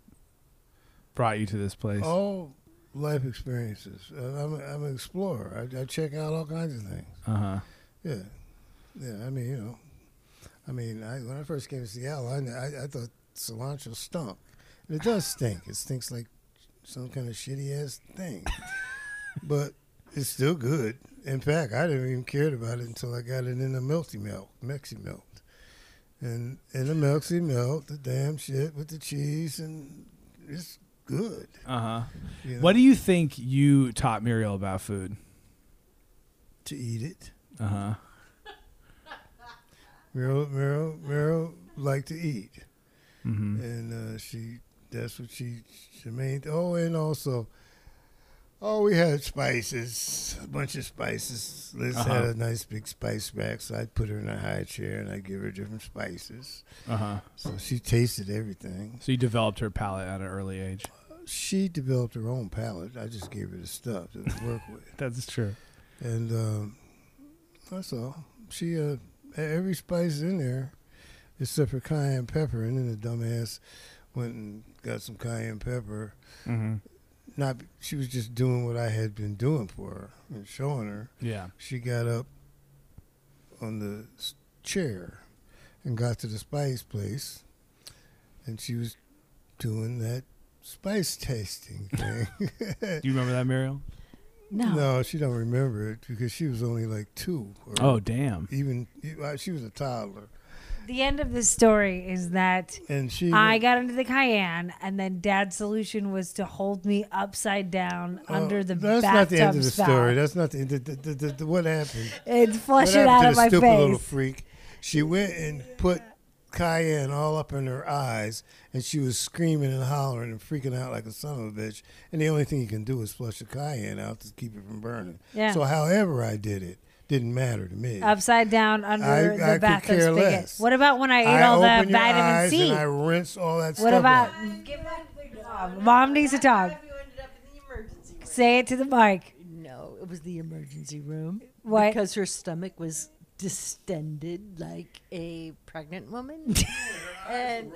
brought you to this place? All life experiences. Uh, I'm, I'm an explorer. I, I check out all kinds of things. Uh huh. Yeah, yeah. I mean, you know, I mean, I, when I first came to Seattle, I, I, I thought cilantro stunk. And it does stink. It stinks like some kind of shitty ass thing, <laughs> but it's still good. In fact, I didn't even care about it until I got it in the melty milk, Mexi milk, and in the milk, the damn shit with the cheese, and it's good. Uh huh. You know, What do you think you taught Muriel about food? to eat it? Uh huh. <laughs> Muriel, Meryl, Meryl liked to eat. Mm-hmm. and uh, she that's what she she made. Oh, and also, oh, we had spices, a bunch of spices. Liz had Uh-huh. a nice big spice rack, so I'd put her in a high chair and I'd give her different spices. Uh huh. So she tasted everything. So you developed her palate at an early age. She developed her own palate. I just gave her the stuff to work <laughs> with, That's true. and um, that's all. She uh, every spice in there, except for cayenne pepper, and then the dumbass went and got some cayenne pepper. Mm-hmm. Not she was just doing what I had been doing for her and showing her. Yeah. She got up on the chair and got to the spice place, and she was doing that spice tasting <laughs> thing. Do you remember that, Muriel? No. no, she don't remember it because she was only like two. Or Oh, damn. even uh, she was a toddler, The end of the story is that and she. I got into the Cayenne, and then Dad's solution was to hold me upside down Oh, under the That's not the end of the spout story. That's not the, the, the, the, the, the what happened. It flushed it out to of the my stupid little freak? She went and put cayenne all up in her eyes, and she was screaming and hollering and freaking out like a son of a bitch. And the only thing you can do is flush the cayenne out to keep it from burning. Yeah. So, however I did it, didn't matter to me. Upside down under I- the I could care spigot. less. What about when I ate I all the vitamin eyes C? and I rinse all that stuff What about? out. Mom needs to talk. You ended up in the emergency room. Say it to the mic. No, it was the emergency room. What? Because her stomach was distended like a pregnant woman. <laughs> and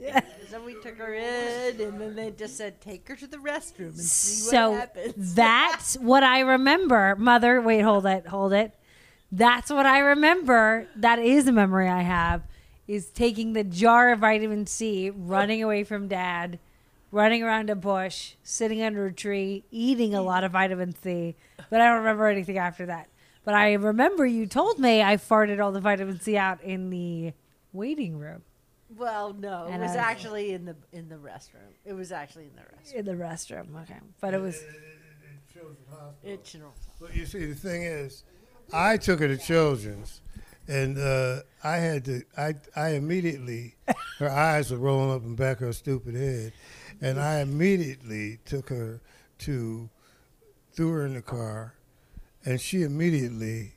<laughs> so we took her in, and then they just said, take her to the restroom and see So what happens. <laughs> that's what I remember. Mother, wait, hold it, hold it. That's what I remember. That is a memory I have. Is taking the jar of vitamin C, running away from dad, running around a bush, sitting under a tree, eating a lot of vitamin C. But I don't remember anything after that. But I remember you told me I farted all the vitamin C out in the waiting room well, no, it And was I- actually in the in the restroom. It was actually in the restroom. in the restroom. Okay, but it was It General But you see, the thing is, I took her to Children's, and uh, I had to. I I immediately, her eyes were rolling up in the back of her stupid head, and I immediately took her to, threw her in the car, and she immediately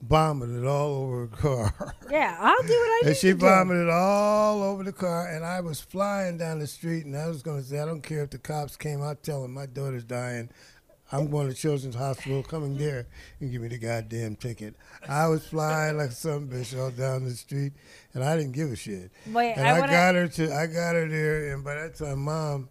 vomited all over the car. <laughs> yeah. I'll do what I need And she to do. all over the car, and I was flying down the street, and I was going to say, I don't care if the cops came out telling my daughter's dying. I'm going to Children's Hospital, coming there and give me the goddamn ticket. I was flying like some bitch all down the street, and I didn't give a shit. Wait, And I I, got her to, I got her there, and by that time, mom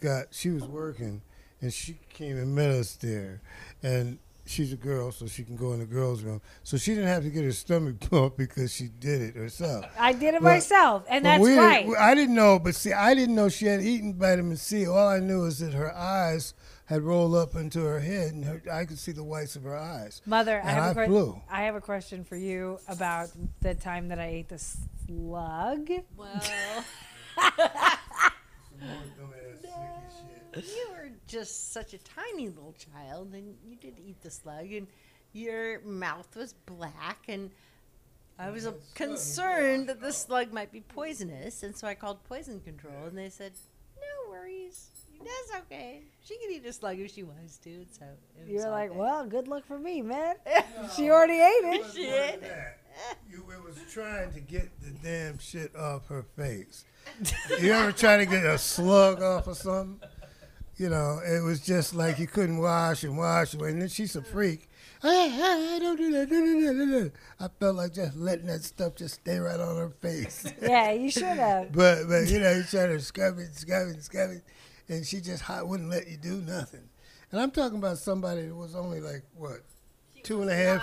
got, she was working, and she came and met us there, and she's a girl, so she can go in the girls' room. So she didn't have to get her stomach <laughs> pumped because she did it herself. I did it Well, myself, and But that's we didn't- right. I didn't know, but see, I didn't know she had eaten vitamin C. All I knew is that her eyes had rolled up into her head, and her, I could see the whites of her eyes. Mother, I have, I a que- flew. I have a question for you about the time that I ate the slug. Well, <laughs> <laughs> you were just such a tiny little child, and you did eat the slug, and your mouth was black, and I was uh, concerned that the slug might be poisonous, and so I called poison control, and they said, "No worries, that's okay. She can eat a slug if she wants to." So it was You're like, good. well, good luck for me, man. <laughs> <laughs> she already ate it. It wasn't like that. You it was trying to get the damn shit off her face. You ever try to get a slug off of something? You know, it was just like you couldn't wash and wash away. And then she's a freak. Ah, ah, don't do that. Don't do that, don't do that. I felt like just letting that stuff just stay right on her face. <laughs> Yeah, you should have. <laughs> But but you know, you try to scrub it, scrub it, scrub it, and she just hot wouldn't let you do nothing. And I'm talking about somebody that was only like what, two and a half,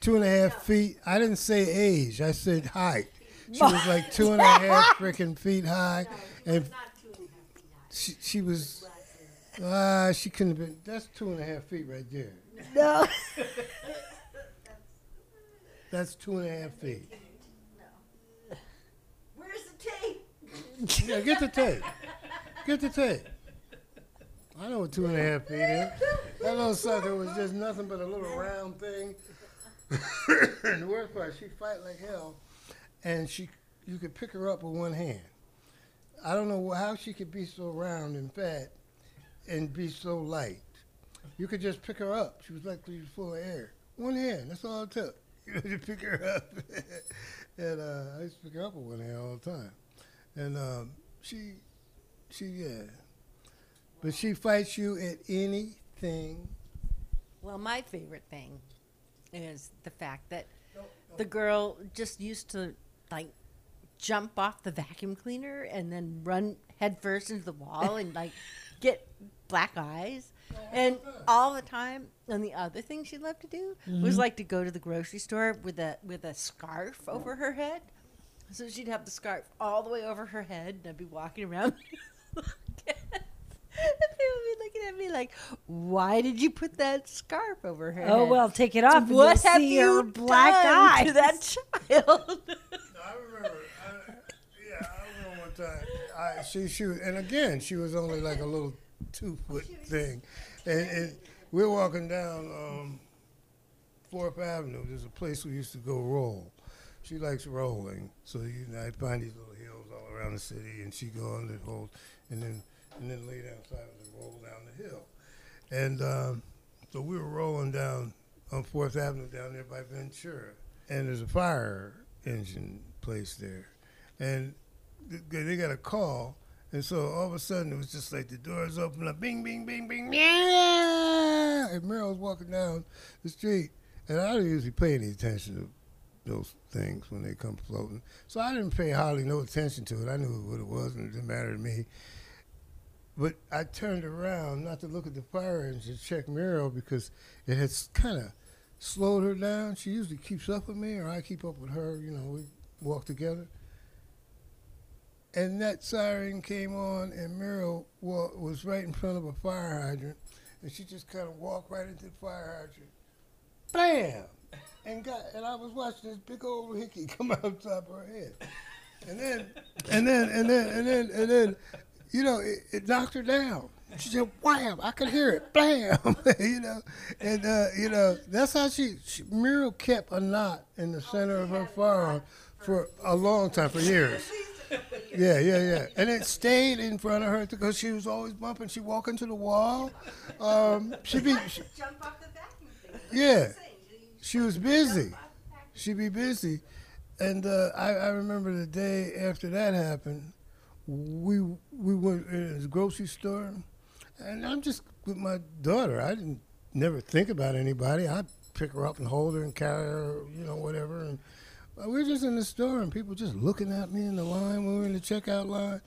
two and a half feet. I didn't say age. I said height. <laughs> She was like two and a half freaking feet high, and she she was. Ah, she couldn't have been. That's two and a half feet right there. No. <laughs> That's two and a half feet. No. Where's the tape? Yeah, get the tape. Get the tape. I know what two and a half feet is. That little sucker was just nothing but a little round thing. <coughs> and the worst part, she fight like hell, and she you could pick her up with one hand. I don't know how she could be so round and fat and be so light. You could just pick her up. She was like she was full of air. One hand, that's all it took. <laughs> You know, to pick her up. <laughs> and uh, I used to pick her up with one hand all the time. And um, she, she, yeah. But she fights you at anything. Well, my favorite thing is the fact that the girl just used to like jump off the vacuum cleaner and then run headfirst into the wall and like <laughs> get black eyes. And all the time, and the other thing she loved to do was mm-hmm. like to go to the grocery store with a with a scarf over her head. So she'd have the scarf all the way over her head, and I'd be walking around. <laughs> And people would be looking at me like, "Why did you put that scarf over her Oh head?" well, take it off. and what you'll have see you her black done eyes. to that child? <laughs> I remember. I, yeah, I remember one time. I, she she and again she was only like a little two foot thing, and, and we're walking down um, Fourth Avenue. There's a place we used to go roll. She likes rolling, so you know I find these little hills all around the city, and she go on the whole, and then and then lay down sideways and roll down the hill, and um, so we were rolling down on Fourth Avenue down there by Ventura, and there's a fire engine place there, and they got a call, and so all of a sudden it was just like the doors open up, bing, bing, bing, bing, yeah, and Meryl's walking down the street, and I don't usually pay any attention to those things when they come floating, so I didn't pay hardly no attention to it. I knew what it was, and it didn't matter to me. But I turned around not to look at the fire engine, check Meryl because it had kind of slowed her down. She usually keeps up with me, or I keep up with her. You know, we walk together. And that siren came on, and Meryl wa- was right in front of a fire hydrant, and she just kind of walked right into the fire hydrant. Bam! And got, and I was watching this big old hickey <laughs> come out of top of her head. And then, and then, and then, and then, and then, you know, it, it knocked her down. She said, "Wham!" I could hear it, bam, <laughs> you know, and uh, you know that's how she, she. Muriel kept a knot in the center of her forearm for a long time, for years. <laughs> <laughs> Yeah, yeah, yeah, and it stayed in front of her because she was always bumping. She walk into the wall. Um, she be, she, <laughs> Jump off the vacuum thing. yeah, she was busy. She'd be busy, and uh, I, I remember the day after that happened. We we went in the grocery store, and I'm just with my daughter. I didn't never think about anybody. I'd pick her up and hold her and carry her, you know, whatever. And we were just in the store, and people just looking at me in the line when we were in the checkout line,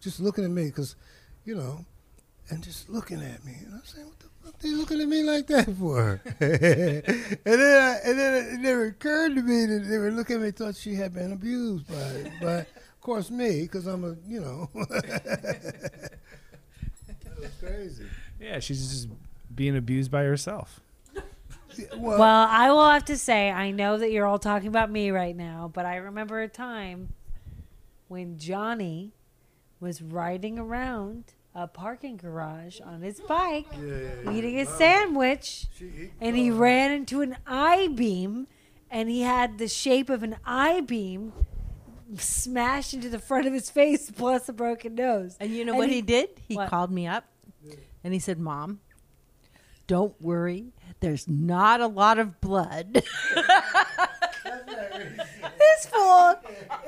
just looking at me because, you know, and just looking at me. And I'm saying, what the fuck they looking at me like that for? <laughs> and then, I, and then it never occurred to me that they were looking at me thought she had been abused by, by of course, me, because I'm a, you know. <laughs> that was crazy. Yeah, she's just being abused by herself. Well, Well, I will have to say, I know that you're all talking about me right now, but I remember a time when Johnny was riding around a parking garage on his bike, yeah, yeah, yeah. eating a sandwich, She- he- and he ran into an I beam, and he had the shape of an I beam smashed into the front of his face, plus a broken nose. And you know And what he- he, did? He What? called me up and he said, Mom, don't worry. There's not a lot of blood. <laughs> This fool,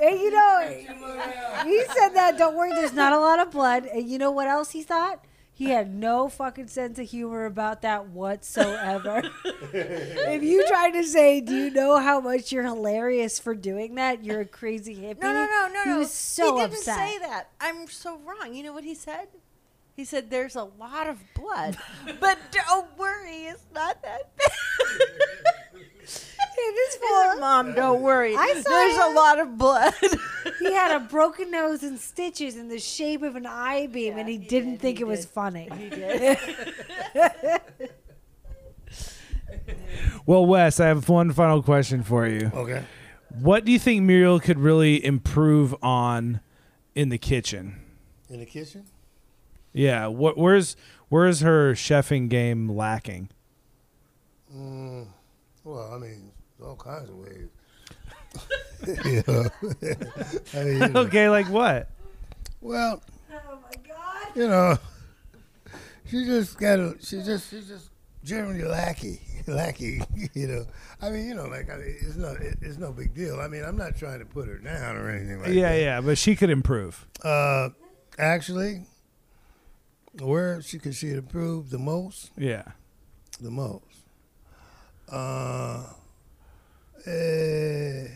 and you know, he said that. Don't worry, there's not a lot of blood. And you know what else he thought? He had no fucking sense of humor about that whatsoever. <laughs> if you tried to say, "Do you know how much you're hilarious for doing that? You're a crazy hippie." No, no, no, no, no. He was so he didn't upset. say that. I'm so wrong. You know what he said? He said, "There's a lot of blood, but <laughs> don't worry, it's not that bad." <laughs> this He Mom, don't worry. I saw There's him. a lot of blood. <laughs> he had a broken nose and stitches in the shape of an I beam, and he, he didn't did, think he it was funny. he did. Well, Wes, I have one final question for you. Okay. What do you think Muriel could really improve on in the kitchen? In the kitchen? Yeah, what where's where's her chefing game lacking? Mm, well, I mean, all kinds of ways. <laughs> you? <laughs> I mean, you know. okay, like what? Well, Oh my god! you know, she just got a, she just, she's just generally lackey, <laughs> lackey, you know. I mean, you know, like, I mean, it's not, it, it's no big deal. I mean, I'm not trying to put her down or anything like yeah, that. Yeah, yeah, but she could improve. Uh, actually, where she could she improve the most, Yeah. the most. Uh, eh,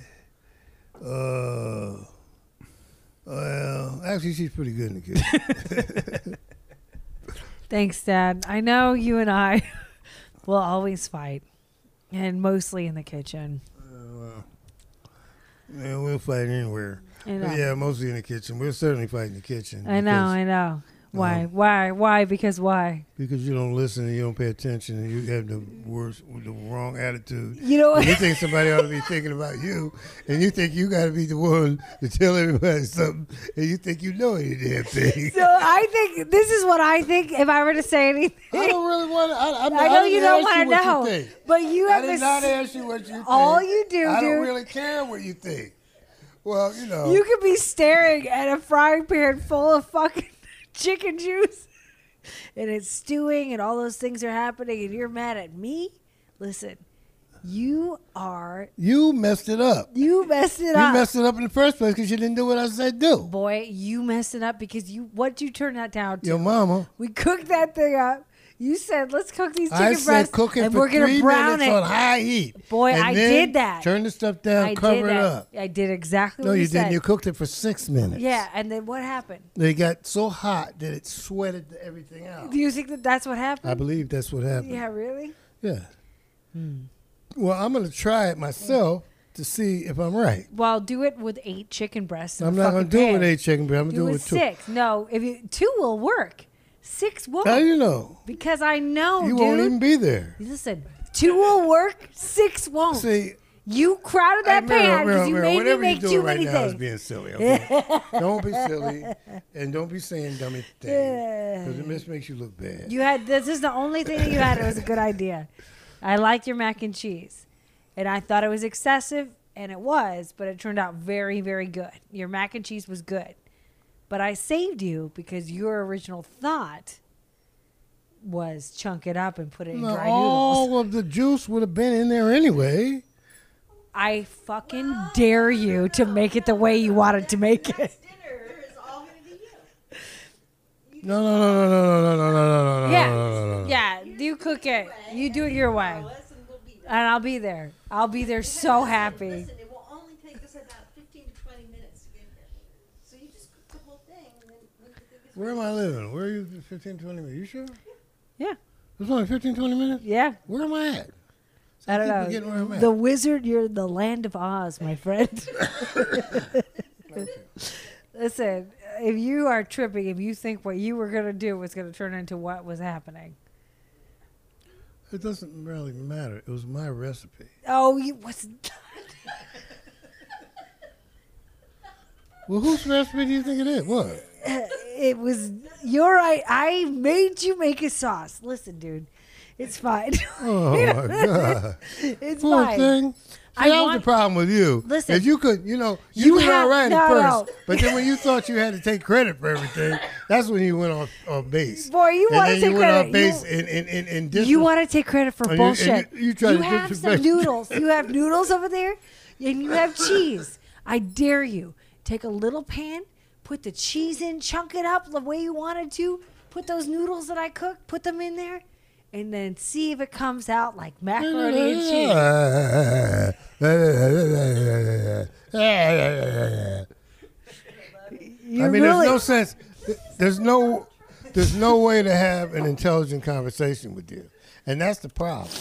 uh, well, actually, she's pretty good in the kitchen. <laughs> Thanks, Dad. I know you and I <laughs> will always fight, and mostly in the kitchen. Uh, yeah, we'll fight anywhere. Yeah, mostly in the kitchen. We'll certainly fight in the kitchen. I know. I know. Why? um, why? Why? Because why? Because you don't listen and you don't pay attention and you have the worst, the wrong attitude. You know you think somebody ought to be thinking about you, and you think you got to be the one to tell everybody something, and you think you know any damn thing. <laughs> So I think this is what I think. If I were to say anything, I don't really want to. I, <laughs> I, I know didn't you don't want to know, You but you I did not ask you what you think. all you do, I don't really care what you think. Well, you know. You could be staring at a frying pan full of fucking chicken juice <laughs> and it's stewing and all those things are happening and you're mad at me. Listen, you are you messed it up. you messed it up. You messed it up in the first place because you didn't do what I said do. Boy, you messed it up because you what you turn that down to? Your mama. We cooked that thing up. You said let's cook these chicken I breasts said cook it and for we're gonna three brown minutes it. on high heat. Boy, And I then did that. Turn the stuff down, I cover it that. up. I did exactly No, what you, you, didn't. said. You cooked it for six minutes. yeah, and then what happened? They got so hot that it sweated everything out. Do you think that that's what happened? I believe that's what happened. yeah, really? Yeah. Hmm. Well, I'm going to try it myself to see if I'm right. Well, do it with eight chicken breasts. in I'm a not going fucking to do it pan. with eight chicken breasts. I'm going to it do it with with two. six. No, if you two will work. Six won't. How do you know? because I know, you dude. won't even be there. Listen, two will work. Six won't. See, you crowded that Hey, Meryl, pan because you Meryl, made me whatever make you're too doing right many now is being silly. <laughs> Okay? don't be silly, and don't be saying dummy <laughs> things because it just makes you look bad. You had this is the only thing that you had. It was a good idea. I liked your mac and cheese, and I thought it was excessive, and it was, but it turned out very, very good. Your mac and cheese was good, but I saved you because your original thought was chunk it up and put it in No, dry noodles. all of the juice would have been in there anyway. I fucking dare you to make it the way you wanted to make it. Dinner is all going to be you. No, no, no, no, no, no, no, no, no, no, Yeah, no, no, no, no. yeah. You cook it. You do it your way, Listen, we'll be there. and I'll be there. I'll be there so happy. Listen, it will only take us about 15 to 20 minutes to get here. So you just cook the whole thing, and then when you think it's Where am I living? Where are you? 15, 20 minutes. You sure? Yeah. It's only 15, 20 minutes? Yeah. Where am I at? So I don't know. forgetting where I'm at. The wizard, you're the land of Oz, my friend. <laughs> Listen, if you are tripping, if you think what you were going to do was going to turn into what was happening. It doesn't really matter. It was my recipe. Oh, you was Well, whose recipe do you think it is? What? It was your right. I made you make a sauce. Listen, dude, it's fine. <laughs> Oh my god! it's Poor fine. thing. See, I that was want- the problem with you. Listen. if you could, you know, you, You have- all right no, at first, no. but then when you thought you had to take credit for everything, that's when you went off, off base. Boy, you wanna take you went credit. off base You- in in in, in You want to take credit for And you- and bullshit. you- you to have some noodles. You have <laughs> noodles over there, and you have cheese. I dare you. Take a little pan, put the cheese in, chunk it up the way you wanted to. Put those noodles that I cooked, put them in there, and then see if it comes out like macaroni and cheese. You I mean, really, there's no sense. There's no, there's no way to have an intelligent conversation with you, and that's the problem.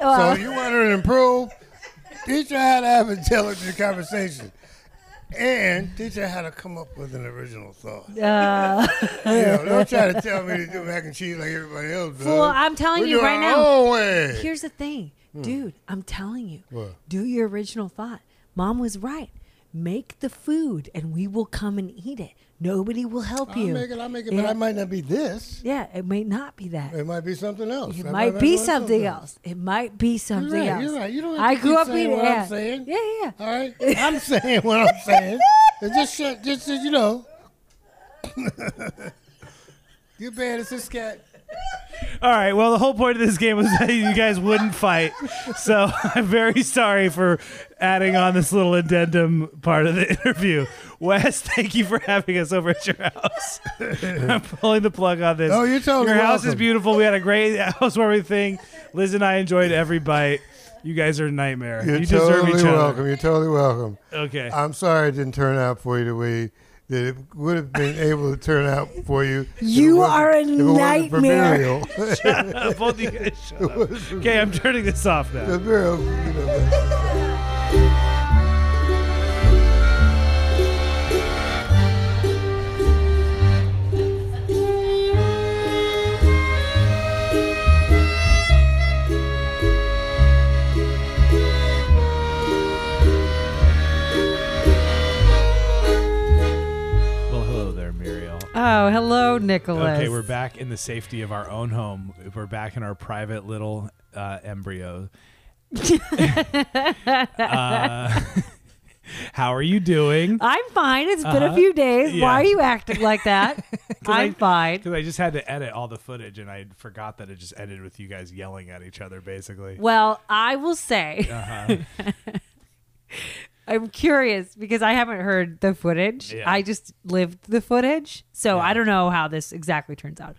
Well- so you want her to improve? Teach her how to have an intelligent conversation, and teach her how to come up with an original thought. uh, You know, don't try to tell me to do mac and cheese like everybody else does. Well, I'm telling We you right now. way. Here's the thing, dude. I'm telling you. Hmm. What? Do your original thought. Mom was right. Make the food, and we will come and eat it. Nobody will help I'll you. make it. I'll make it, Yeah. but I might not be this. Yeah, it may not be that. It might be something else. It I might be want something else. It might be You're something right. else. You're right. You don't I grew up saying what yeah. I'm saying. yeah, yeah. All right, I'm saying what I'm saying. And just shut, just you know. <laughs> you bad as this cat. All right. Well, the whole point of this game was that you guys wouldn't fight. So <laughs> I'm very sorry for adding on this little addendum part of the interview. Wes, thank you for having us over at your house. <laughs> I'm pulling the plug on this. Oh, you're totally Your house is beautiful. We had a great housewarming thing. Liz and I enjoyed every bite. You guys are a nightmare. You're you deserve totally each other. welcome. You're totally welcome. Okay. I'm sorry it didn't turn out for you the way that it would have been able to turn out for you. You are a if it wasn't nightmare. <laughs> Both of you guys shut up. Okay, I'm turning this off now. The burial, you know, Oh, hello, Nicholas. Okay, we're back in the safety of our own home. We're back in our private little uh, embryo. <laughs> uh, <laughs> how are you doing? I'm fine. It's been a Uh-huh. few days. Yeah. Why are you acting like that? <laughs> I'm I- fine. Because I just had to edit all the footage, and I forgot that it just ended with you guys yelling at each other, basically. Well, I will say Uh-huh. I'm curious because I haven't heard the footage. Yeah. I just lived the footage. So Yeah. I don't know how this exactly turns out.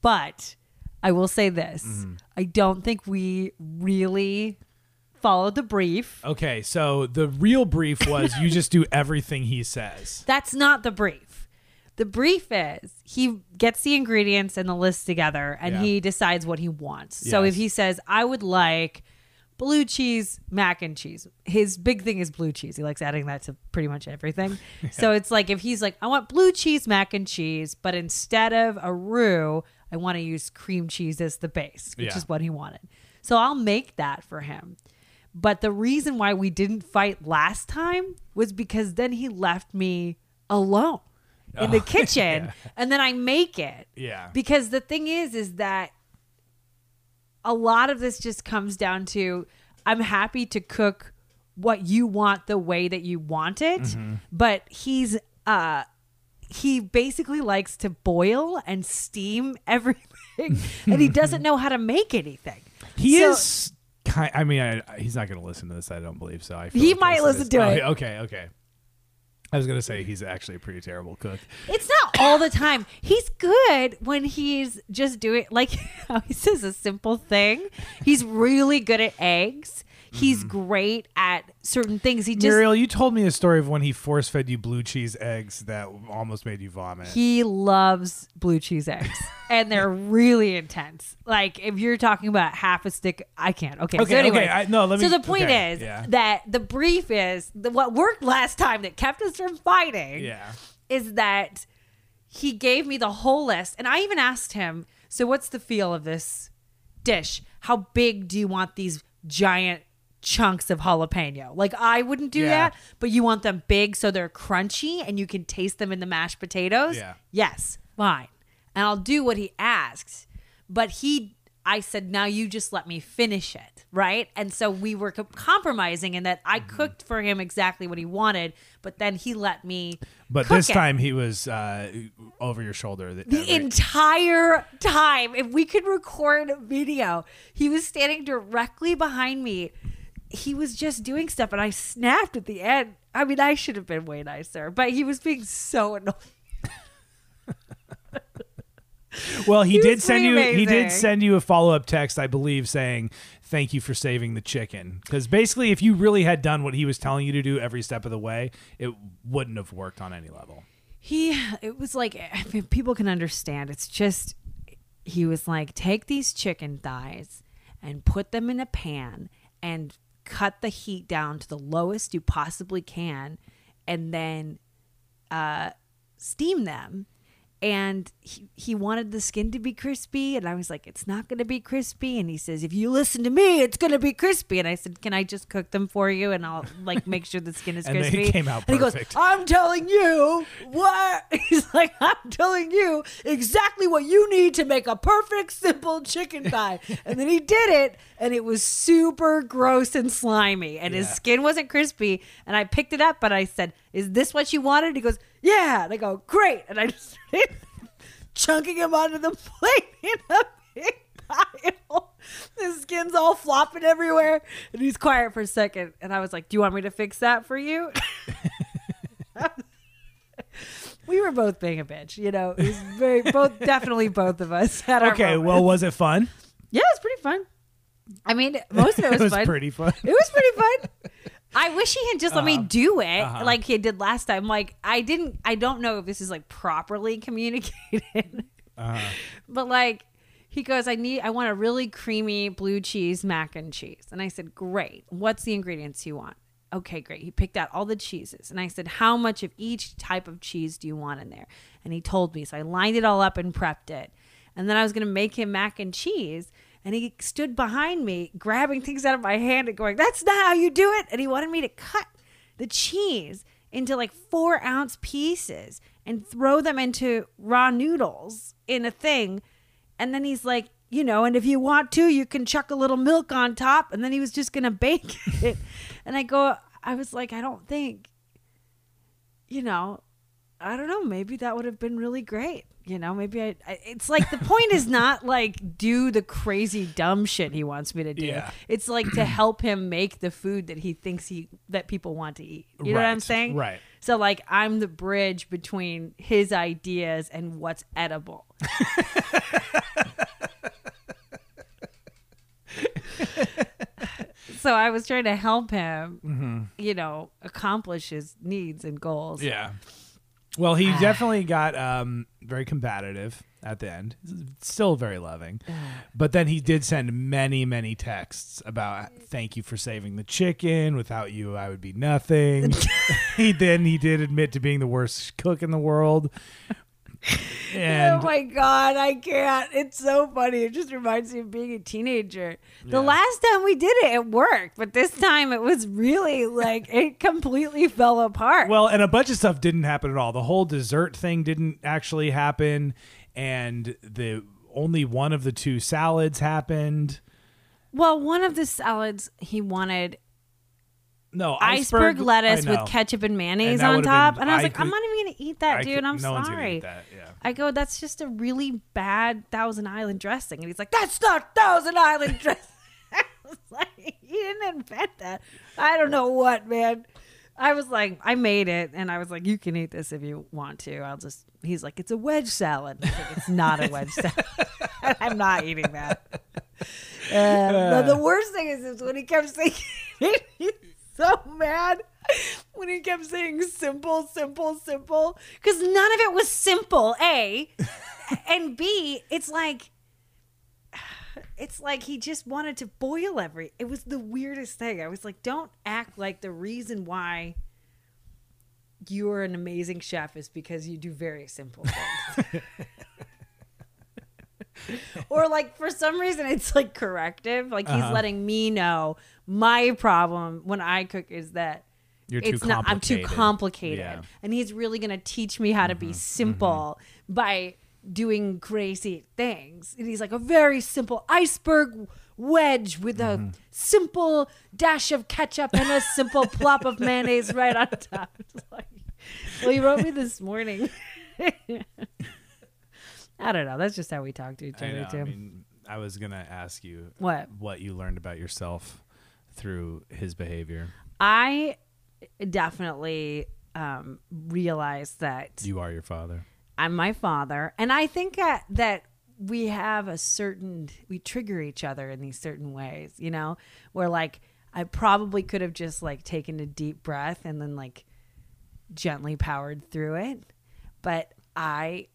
But I will say this. Mm-hmm. I don't think we really followed the brief. Okay, so the real brief was you just do everything he says. <laughs> That's not the brief. The brief is he gets the ingredients and the list together and Yeah. he decides what he wants. So if he says, I would like blue cheese, mac and cheese, his big thing is blue cheese. He likes adding that to pretty much everything. <laughs> So it's like if he's like, I want blue cheese, mac and cheese, but instead of a roux, I want to use cream cheese as the base, which Yeah. is what he wanted. So I'll make that for him. But the reason why we didn't fight last time was because then he left me alone in the oh, <laughs> kitchen and then I make it. Yeah. Because the thing is is that a lot of this just comes down to I'm happy to cook what you want the way that you want it, Mm-hmm. but he's uh he basically likes to boil and steam <laughs> everything and he doesn't <laughs> know how to make anything. He So- is. I mean, I, he's not going to listen to this. I don't believe so. I feel He like might listen is. to Oh, it. Okay, okay. I was to say he's actually a pretty terrible cook. It's not all the time. He's good when he's just doing like <laughs> how he says a simple thing. He's really good at eggs. He's mm-hmm. great at certain things. He just Muriel, you told me a story of when he force fed you blue cheese eggs that almost made you vomit. he loves blue cheese eggs, <laughs> and they're really intense. Like if you're talking about half a stick, I can't. Okay, Okay, so anyway, okay, I- no, let me. so the point okay, is yeah. that the brief is the, what worked last time that kept us from fighting. yeah. is that he gave me the whole list and i even asked him so what's the feel of this dish how big do you want these giant chunks of jalapeno like i wouldn't do Yeah. that but you want them big so they're crunchy and you can taste them in the mashed potatoes Yeah. yes fine and i'll do what he asks but he i said now you just let me finish it right and so we were co- compromising in that i Mm-hmm. cooked for him exactly what he wanted but then he let me But this it. time he was uh, over your shoulder. the Every- entire time if we could record a video he was standing directly behind me he was just doing stuff and i snapped at the end i mean i should have been way nicer but he was being so annoying <laughs> well, he, He did send you. pretty He did send you a follow up text, I believe, saying thank you for saving the chicken. Because basically, if you really had done what he was telling you to do every step of the way, it wouldn't have worked on any level. he it was like I mean, people can understand it's just he was like take these chicken thighs and put them in a pan and cut the heat down to the lowest you possibly can and then uh steam them and he, he wanted the skin to be crispy and i was like it's not going to be crispy. And he says if you listen to me it's going to be crispy. And i said can i just cook them for you and i'll like make sure the skin is crispy. <laughs> And they came out and he goes i'm telling you what? <laughs> He's like i'm telling you exactly what you need to make a perfect simple chicken thigh. <laughs> And then he did it and it was super gross and slimy and his skin wasn't crispy. And i picked it up but i said is this what you wanted? He goes yeah. And i go great. And i just <laughs> started chunking him onto the <laughs> plate in a big pile. His skin's all flopping everywhere. And he's quiet for a second. And i was like do you want me to fix that for you? <laughs> We were both being a bitch you know? It was very both definitely both of us had our Okay, moments. well, was it fun? yeah it was pretty fun. I mean most of it was, it was fun. pretty fun. it was pretty fun. I wish he had just let me Uh-huh. do it Uh-huh. like he did last time. Like I didn't. I don't know if this is like properly <laughs> communicated, Uh-huh. but like he goes, I need. I want a really creamy blue cheese mac and cheese, and I said, great. What's the ingredients you want? Okay, great. He picked out all the cheeses, and I said, how much of each type of cheese do you want in there? And he told me, so I lined it all up and prepped it, and then I was gonna make him mac and cheese. And he stood behind me, grabbing things out of my hand and going, That's not how you do it. And he wanted me to cut the cheese into like four ounce pieces and throw them into raw noodles in a thing. And then he's like, you know, and if you want to, you can chuck a little milk on top. And then he was just going <laughs> to bake it. and I go, I was like, I don't think, you know, I don't know. Maybe that would have been really great. You know, maybe I, I. It's like the point is not like do the crazy dumb shit he wants me to do. Yeah. It's like to help him make the food that he thinks he that people want to eat. You know what I'm saying? right. So like I'm the bridge between his ideas and what's edible. <laughs> so I was trying to help him, mm-hmm. you know, accomplish his needs and goals. Yeah. Well, he definitely got um, very combative at the end. Still very loving. But then he did send many, many texts about thank you for saving the chicken. Without you, I would be nothing. <laughs> <laughs> he then he did admit to being the worst cook in the world. <laughs> Oh and oh my god, I can't. It's so funny. It just reminds me of being a teenager. The Yeah. last time we did it, it worked, but this time it was really like it <laughs> completely fell apart. Well, and a bunch of stuff didn't happen at all. The whole dessert thing didn't actually happen, and the only one of the two salads happened. well, one of the salads he wanted No, iceberg, lettuce with ketchup and And mayonnaise that on top, been- and I was I like, I'm not even gonna eat that, I dude. could- I'm no sorry. that, yeah. I go, that's just a really bad Thousand Island dressing, and he's like, that's not Thousand Island <laughs> dressing. <laughs> I was like, he didn't invent that. I don't know what, man. I was like, I made it, and I was like, you can eat this if you want to. I'll just. He's like, it's a wedge salad. Like, it's not a wedge salad. <laughs> I'm not eating that. Uh, the, the worst thing is, is when he kept saying, so mad when he kept saying simple, simple, simple, because none of it was simple. A <laughs> and B, it's like. <sighs> It's like he just wanted to boil every. It was the weirdest thing. I was like, don't act like the reason why you're an amazing chef is because you do very simple things. <laughs> or like for some reason it's like corrective. Like he's Uh-huh. letting me know my problem when I cook is that You're too it's not I'm too complicated. Yeah. Mm-hmm. And he's really gonna teach me how to be simple by doing crazy things. And he's like a very simple iceberg wedge with a Mm-hmm. simple dash of ketchup and a simple plop of mayonnaise right on top. <laughs> It's like, well, he wrote me this morning. <laughs> I don't know. That's just how we talk to each I other know. too. I mean, I was gonna ask you what? what you learned about yourself through his behavior. I definitely um, realized that You are your father. I'm my father, and I think that that we have a certain we trigger each other in these certain ways. You know, where like I probably could have just like taken a deep breath and then like gently powered through it, but I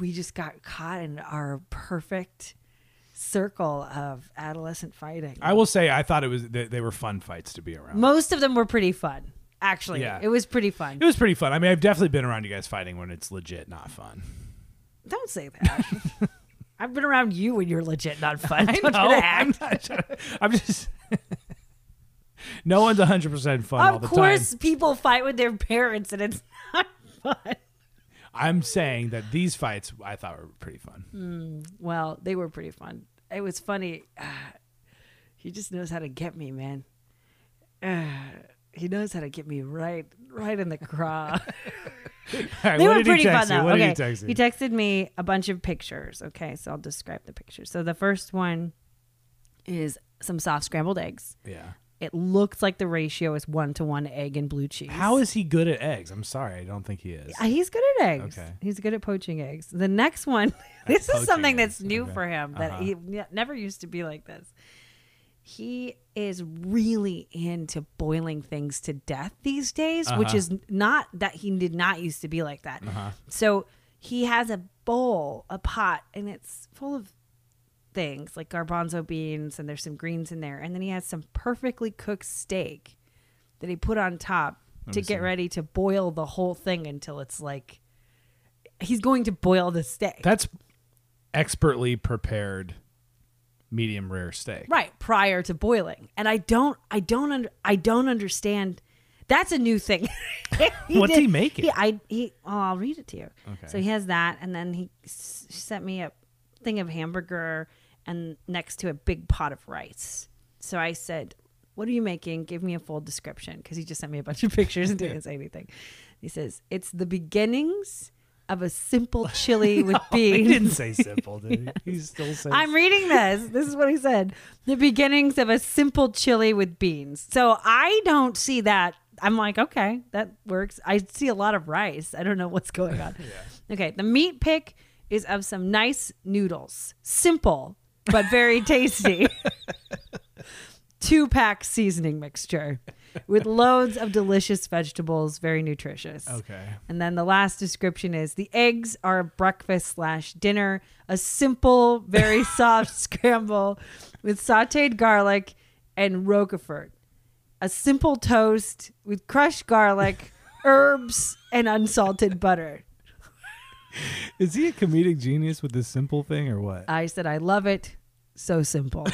we just got caught in our perfect circle of adolescent fighting. I will say, I thought it was they, they were fun fights to be around. Most of them were pretty fun. Actually, Yeah. it was pretty fun. It was pretty fun. I mean, I've definitely been around you guys fighting when it's legit not fun. Don't say that. <laughs> I've been around you when you're legit not fun. <laughs> Don't I'm not trying to- I'm just. <laughs> no one's 100 percent fun all Of the course, time. people fight with their parents, and it's not fun. I'm saying that these fights I thought were pretty fun. Hmm. Well, they were pretty fun. It was funny. <sighs> he just knows how to get me, man. <sighs> he knows how to get me right, right in the craw. <laughs> <laughs> Right, they were pretty fun though. What okay, he he texted me a bunch of pictures. Okay, so I'll describe the pictures. So the first one is some soft scrambled eggs. yeah. It looks like the ratio is one to one egg and blue cheese. How is he good at eggs? I'm sorry, I don't think he is. Uh, He's good at eggs. Okay. He's good at poaching eggs. The next one, <laughs> this is something that's eggs. new Okay. for him that Uh-huh. he ne- never used to be like this. He is really into boiling things to death these days, which Uh-huh. is not that he did not used to be like that. Uh-huh. So he has a bowl, a pot, and it's full of things like garbanzo beans, and there's some greens in there. And then he has some perfectly cooked steak that he put on top to get see. ready to boil the whole thing until it's like he's going to boil the steak. That's expertly prepared medium rare steak. right prior to boiling. And I don't I don't under, I don't understand that's a new thing. <laughs> He <laughs> What's did- he making? He, I he oh, I'll read it to you. Okay. So he has that and then he s- sent me a thing of hamburger and next to a big pot of rice. So I said, "What are you making? Give me a full description." Because he just sent me a bunch of <laughs> pictures and didn't say anything. He says, "It's the beginnings of a simple <laughs> chili with beans." He didn't say simple, did he? <laughs> He still says I'm reading this. This is what he said. The beginnings of a simple chili with beans. So I don't see that. I'm like, okay, that works. I see a lot of rice. I don't know what's going on. yeah. Okay, the meat pick is of some nice noodles. Simple, but very tasty. <laughs> Two pack seasoning mixture with loads of delicious vegetables, very nutritious. Okay. And then the last description is the eggs are breakfast slash dinner, a simple, very <laughs> soft scramble with sauteed garlic and roquefort, a simple toast with crushed garlic, <laughs> herbs, and unsalted butter. Is he a comedic genius with this simple thing or what? I said, I love it. So simple.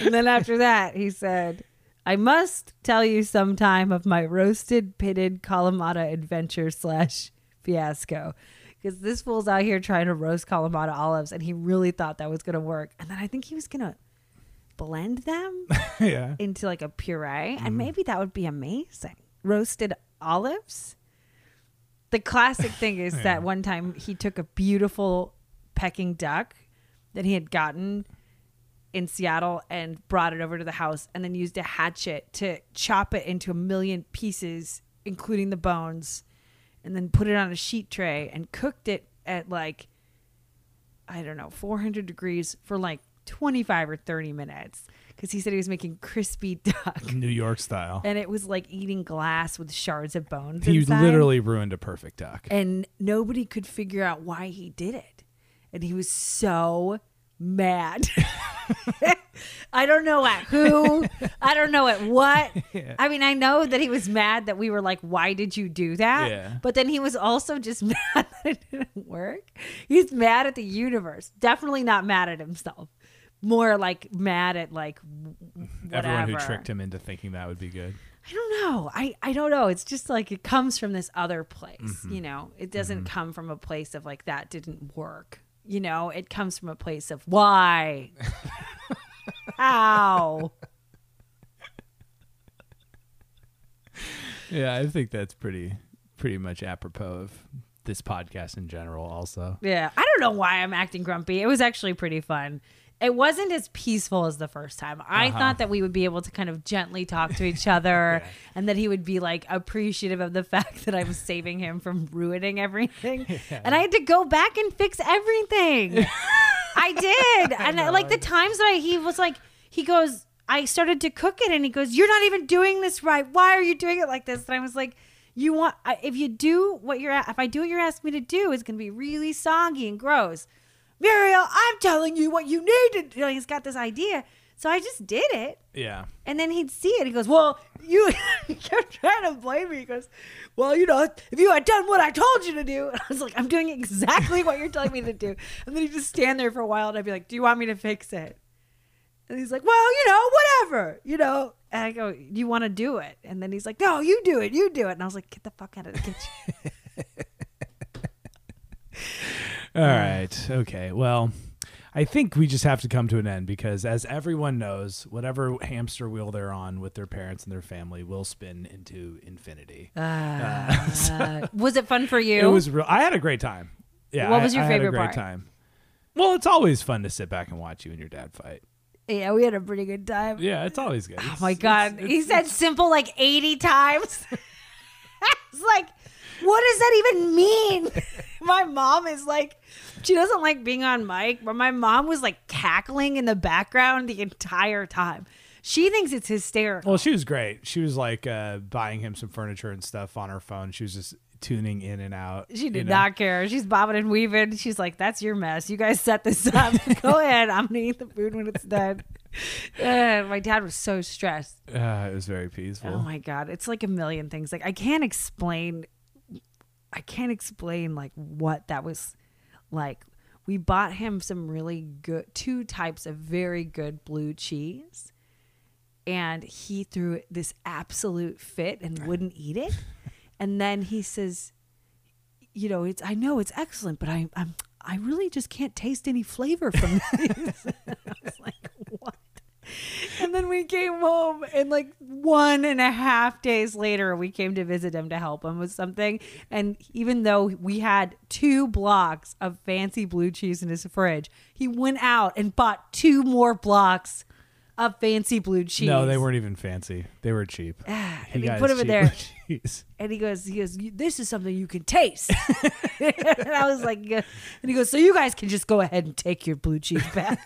and then after that, he said, I must tell you sometime of my roasted pitted Kalamata adventure slash fiasco. Because this fool's out here trying to roast Kalamata olives, and he really thought that was going to work. And then I think he was going to blend them <laughs> yeah. into like a puree, and mm-hmm. maybe that would be amazing. Roasted olives. The classic thing is <laughs> Yeah. that one time he took a beautiful Peking duck that he had gotten in Seattle and brought it over to the house and then used a hatchet to chop it into a million pieces, including the bones, and then put it on a sheet tray and cooked it at like I don't know, 400 degrees for like 25 or 30 minutes because he said he was making crispy <laughs> duck. New York style. And it was like eating glass with shards of bones. He inside. literally ruined a perfect duck. And nobody could figure out why he did it. And he was so mad. <laughs> I don't know at who. I don't know at what. I mean, I know that he was mad that we were like, why did you do that? Yeah. But then he was also just <laughs> mad that it didn't work. He's mad at the universe. Definitely not mad at himself. More like mad at like w- Everyone who tricked him into thinking that would be good. I don't know. I, I don't know. It's just like it comes from this other place, Mm-hmm. you know. It doesn't come from a place of like that didn't work. You know, it comes from a place of why? <laughs> How? Yeah, I think that's pretty pretty much apropos of this podcast in general also. Yeah. I don't know why I'm acting grumpy. It was actually pretty fun. It wasn't as peaceful as the first time. I Uh-huh. thought that we would be able to kind of gently talk to each <laughs> other and that he would be like appreciative of the <laughs> fact that I was saving him from ruining everything. <laughs> And I had to go back and fix everything. I did. and I like the times that I, he was like, he goes, I started to cook it and he goes, You're not even doing this right. Why are you doing it like this? And I was like, You want, if you do what you're, if I do what you're asking me to do, it's going to be really soggy and gross. Muriel, I'm telling you what you need to do. He's got this idea. So I just did it. Yeah. And then he'd see it. He goes, Well, you <laughs> kept trying to blame me. He goes, Well, you know, if you had done what I told you to do. And <laughs> I was like, I'm doing exactly what you're telling me to do. And then he'd just stand there for a while and I'd be like, Do you want me to fix it? And he's like, Well, you know, whatever, you know. And I go, You want to do it? And then he's like, No, you do it, you do it. And I was like, Get the fuck out of the kitchen. All right. Okay. Well, I think we just have to come to an end because, as everyone knows, whatever hamster wheel they're on with their parents and their family will spin into infinity. Uh, <laughs> was it fun for you? It was real. I had a great time. Yeah. What I- was your I had a favorite great part? time. Well, it's always fun to sit back and watch you and your dad fight. yeah, we had a pretty good time. Yeah, it's always good. Oh my god, he said simple like 80 times. <laughs> it's like, what does that even mean? <laughs> my mom is like, she doesn't like being on mic, but my mom was like cackling in the background the entire time. She thinks it's hysterical. Well, she was great. She was like uh, buying him some furniture and stuff on her phone. She was just tuning in and out. She you did know? not care. She's bobbing and weaving. She's like, "That's your mess. You guys set this up. <laughs> Go ahead. I'm gonna eat the food when it's done." <laughs> Uh, my dad was so stressed. Uh, it was very peaceful. Oh my god, it's like a million things. Like I can't explain I can't explain like what that was like. We bought him some really good two types of very good blue cheese and he threw this absolute fit and wouldn't eat it. And then he says, you know, it's I know it's excellent, but I I'm I really just can't taste any flavor from <laughs> these. <laughs> I was like? <laughs> And then we came home, and like one and a half days later, we came to visit him to help him with something. And even though we had two blocks of fancy blue cheese in his fridge, he went out and bought two more blocks of fancy blue cheese. No, they weren't even fancy. They were cheap. <sighs> Ah, and he put them in there. <laughs> cheese. And he goes, he goes, this is something you can taste. <laughs> and I was like, and he goes, so you guys can just go ahead and take your blue cheese back.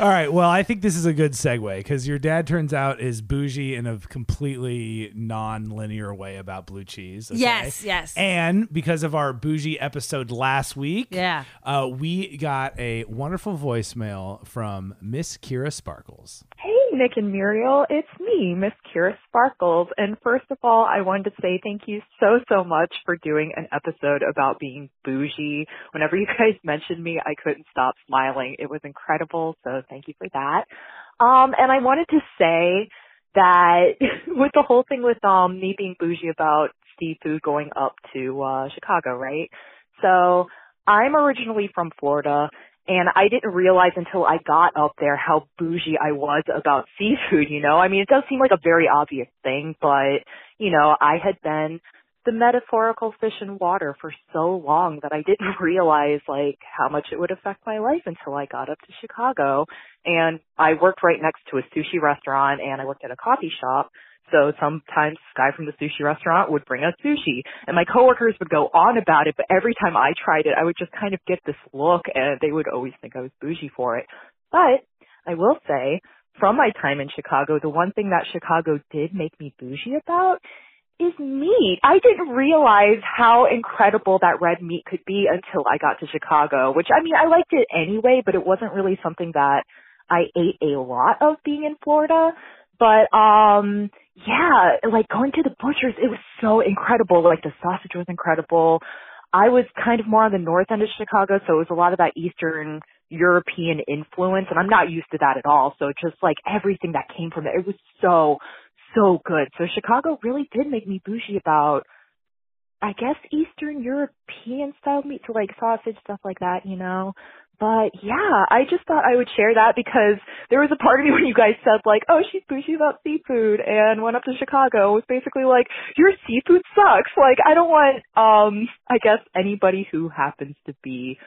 All right. Well, I think this is a good segue because your dad turns out is bougie in a completely non-linear way about blue cheese. okay? Yes, yes. And because of our bougie episode last week, Yeah. uh, we got a wonderful voicemail from Miss Kira Sparkles. Hey, Nick and Muriel. It's me, Miss Kira Sparkles. And first of all, I wanted to say thank you so, so much for doing an episode about being bougie. Whenever you <laughs> guys mentioned me, I couldn't stop smiling. It was incredible. So thank you for that. Um, and I wanted to say that <laughs> with the whole thing with, um, me being bougie about seafood going up to, uh, Chicago, right? So I'm originally from Florida. And I didn't realize until I got up there how bougie I was about <laughs> seafood, you know? I mean, it does seem like a very obvious thing, but, you know, I had been the metaphorical fish in water for so long that I didn't <laughs> realize, like, how much it would affect my life until I got up to Chicago. And I worked right next to a sushi restaurant and I worked at a coffee shop. So sometimes this guy from the sushi restaurant would bring us sushi and my coworkers would go on about it, but every time I tried it, I would just kind of get this look and they would always think I was bougie for it. But I will say, from my time in Chicago, the one thing that Chicago did make me bougie about is meat. I didn't realize how incredible that red meat could be until I got to Chicago, which I mean, I liked it anyway, but it wasn't really something that I ate a lot of being in Florida. But, um, yeah, like going to the butcher's, it was so incredible. Like the sausage was incredible. I was kind of more on the north end of Chicago, so it was a lot of that Eastern European influence, and I'm not used to that at all. So just like everything that came from it, it was so, so good. So Chicago really did make me bougie about, I guess, Eastern European style meat, so like sausage, stuff like that, you know. But yeah, I just thought I would share that because there was a part of me <laughs> when you guys said like, oh, she's bougie about seafood and went up to Chicago was basically like, your seafood sucks. Like, I don't want, um, I guess anybody who happens to be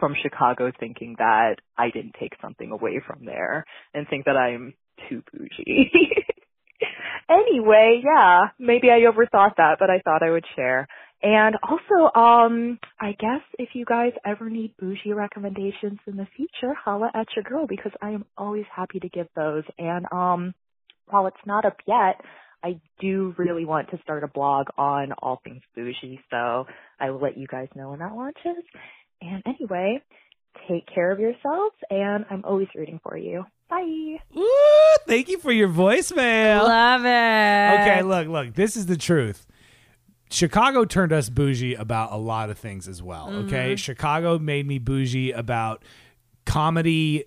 from Chicago thinking that I didn't take something away from there and think that I'm too bougie. <laughs> anyway, yeah, maybe I overthought that, but I thought I would share. And also, um, I guess if you guys ever need bougie recommendations in the future, holla at your girl because I am always happy to give those. And um, while it's not up yet, I do really want to start a blog on all things bougie, so I will let you guys know when that launches. And anyway, take care of yourselves, and I'm always rooting for you. Bye. Woo, thank you for your voicemail. Love it. Okay, look, look. This is the truth. Chicago turned us bougie about a lot of things as well. Okay, mm-hmm. Chicago made me bougie about comedy,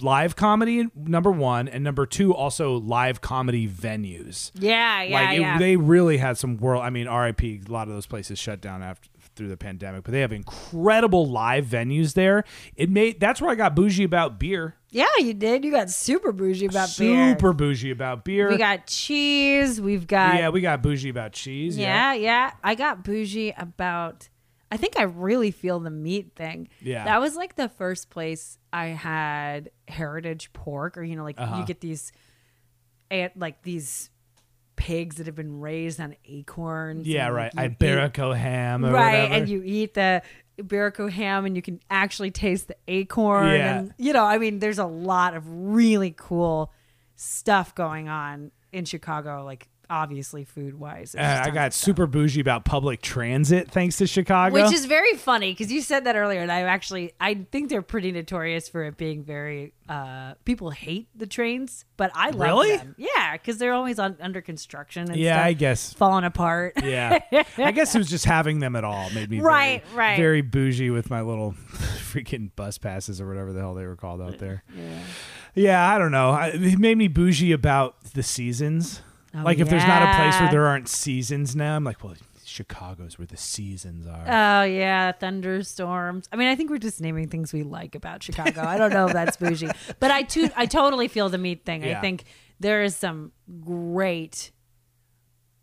live comedy. Number one, and number two, also live comedy venues. Yeah, yeah, like it- yeah. they really had some world. I mean, RIP. A lot of those places shut down after through the pandemic, but they have incredible live venues there. It made that's where I got bougie about beer. Yeah, you did. You got super bougie about beer. Super bougie about beer. We got cheese. We've got yeah, we got bougie about cheese. Yeah, yeah. I got bougie about. I think I really feel the meat thing. Yeah. That was like the first place I had heritage pork, or you know, like Uh-huh. you get these, like these pigs that have been raised on acorns. Yeah, and, right. you eat- Iberico ham or right, whatever. and you eat the Iberico ham, and you can actually taste the acorn. Yeah. And you know, I mean, there's a lot of really cool stuff going on in Chicago. Like obviously, food wise. Uh, I got super bougie about public transit thanks to Chicago. Which is very funny because you said that earlier, and I actually I think they're pretty notorious for it being very. Uh, people hate the trains, but I love Really? them. Yeah, because they're always on, under construction and yeah, stuff, I guess. falling apart. Yeah, I guess it was just having them at all made me Right, very, right. very bougie with my little <laughs> freaking bus passes or whatever the hell they were called out there. Yeah, yeah I don't know. I, it made me bougie about the seasons. Oh, like if there's not a place where there aren't seasons now, I'm like, well, Chicago's where the seasons are. Oh yeah, thunderstorms. I mean, I think we're just naming things we like about Chicago. I don't know if that's bougie, <laughs> but I too I totally feel the meat thing. Yeah. I think there is some great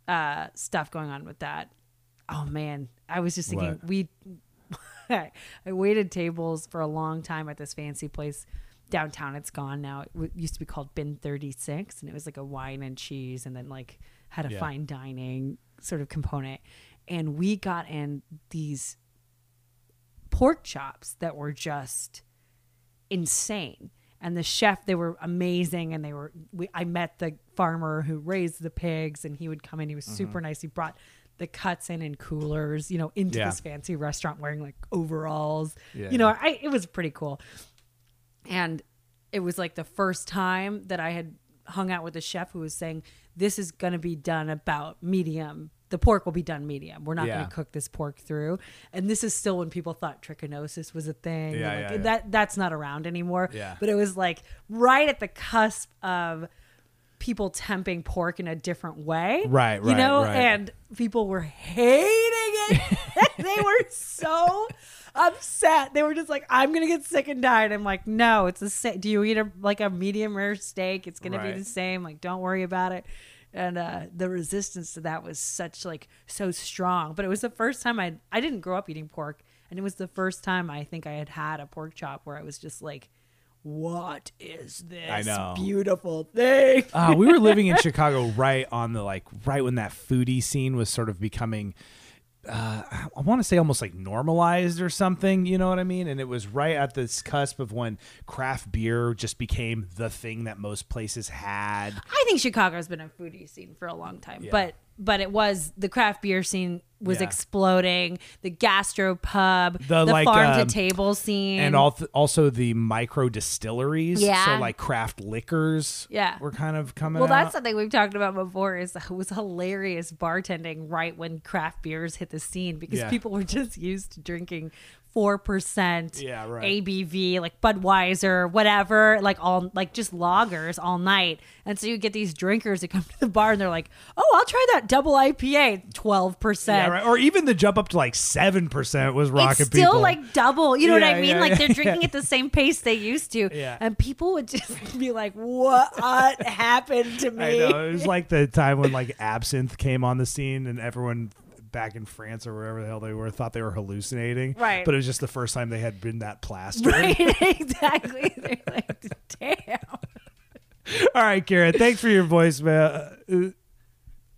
uh, stuff going on with that. Oh man, I was just thinking What? we. <laughs> I waited tables for a long time at this fancy place downtown. It's gone now. It w- used to be called Bin Thirty Six, and it was like a wine and cheese, and then like had a Yeah. fine dining sort of component. And we got in these pork chops that were just insane. And the chef, they were amazing, and they were. We, I met the farmer who raised the pigs, and he would come in. He was super mm-hmm. nice. He brought the cuts in in coolers, you know, into Yeah. this fancy restaurant wearing like overalls. Yeah, you know, I it was pretty cool. And it was like the first time that I had hung out with a chef who was saying, This is going to be done about medium. The pork will be done medium. We're not Yeah. going to cook this pork through. And this is still when people thought trichinosis was a thing. Yeah, Like, yeah. That that's not around anymore. Yeah. But it was like right at the cusp of people temping pork in a different way. Right, You right, know, right. and people were hating it. <laughs> they were so upset. They were just like, "I'm gonna get sick and die." And I'm like, "No, it's the same. Do you eat a like a medium rare steak? It's gonna Right. be the same. Like, don't worry about it." And uh, the resistance to that was such like so strong. But it was the first time I I didn't grow up eating pork, and it was the first time I think I had had a pork chop where I was just like, what is this I know. beautiful thing? Uh, we were living in <laughs> Chicago right on the like right when that foodie scene was sort of becoming uh, I want to say almost like normalized or something, you know what I mean? And it was right at this cusp of when craft beer just became the thing that most places had. I think Chicago's been a foodie scene for a long time, but but it was the craft beer scene was Yeah. exploding. The gastro pub, The, the, like, farm um, to table scene, And al- also the micro distilleries, Yeah. so like craft liquors, Yeah. were kind of coming. Well, that's something we've talked about before. Is it was hilarious bartending right when craft beers hit the scene because Yeah. people were just used to drinking four percent Yeah, right. ABV, like Budweiser, whatever, like all like just lagers all night. And so you get these drinkers that come to the bar and they're like, "Oh, I'll try that double IPA, twelve yeah, percent." right. Or even the jump up to like seven percent was rocking It's still people. like double. You know what I mean? yeah, like yeah, they're drinking at the <laughs> same pace they used to. Yeah. And people would just <laughs> be like, "What happened to me?" I know. It was like the time when like absinthe came on the scene and everyone back in France or wherever the hell they were thought they were hallucinating. Right. But it was just the first time they had been that plastered. <laughs> Right, <laughs> exactly. They're like, damn. All right, Kira, thanks for your voicemail. Uh,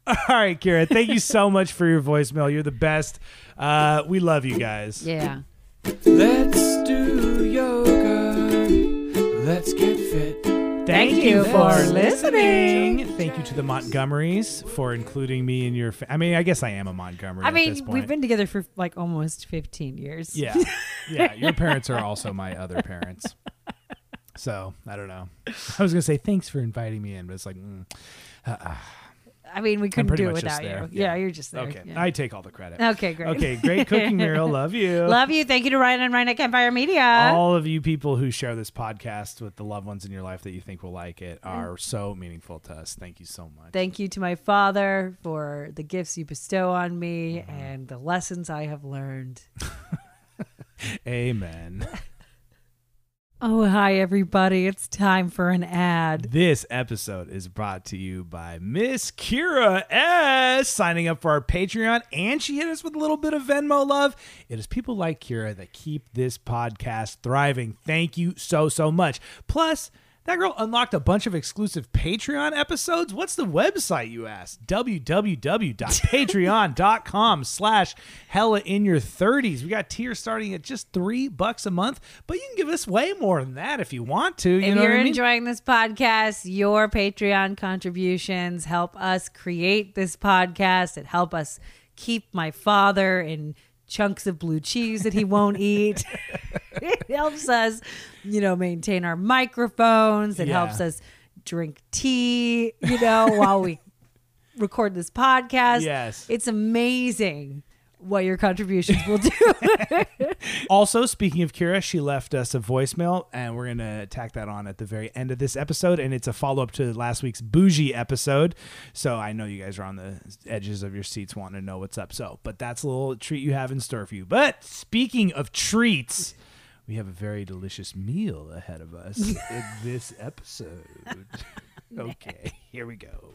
All right, Kira, thank you so much for your voicemail. You're the best. Uh, we love you guys. Yeah. Let's do yoga. Let's get fit. Thank, you for listening. Thank you to the Montgomerys for including me in your. Fa- I mean, I guess I am a Montgomery. I at this mean, we've been together for like almost 15 years. Yeah. Yeah. Your parents are also my other parents. So I don't know. I was gonna say thanks for inviting me in, but it's like, mm, I mean, we couldn't do it without you. Yeah. Yeah. you're just there. okay. Yeah. I take all the credit. okay, great. Okay, great cooking, Muriel. <laughs> Love you. Love you. Thank you to Ryan and Ryan at Campfire Media. all of you people who share this podcast with the loved ones in your life that you think will like it are so meaningful to us. Thank you so much. Thank you to my father for the gifts you bestow on me Mm-hmm. and the lessons I have learned. <laughs> Amen. <laughs> Oh, hi, everybody. It's time for an ad. This episode is brought to you by Miss Kira S. Signing up for our Patreon, and she hit us with a little bit of Venmo love. It is people like Kira that keep this podcast thriving. Thank you so, so much. Plus, that girl unlocked a bunch of exclusive Patreon episodes. What's the website, you ask? www.patreon.com slash hella in your 30s. We got tiers starting at just three bucks a month, but you can give us way more than that if you want to. You if know you're what I mean? enjoying this podcast, your Patreon contributions help us create this podcast. It help us keep my father in chunks of blue cheese that he won't eat. <laughs> it helps us, you know, maintain our microphones. It Yeah. helps us drink tea, you know, while we <laughs> record this podcast. Yes. It's amazing what your contributions will do. <laughs> Also, speaking of Kira, she left us a voicemail, and we're going to tack that on at the very end of this episode. And it's a follow up to last week's bougie episode. So I know you guys are on the edges of your seats wanting to know what's up. So, but that's a little treat you have in store for you. But speaking of treats, we have a very delicious meal ahead of us <laughs> in this episode. <laughs> okay, here we go.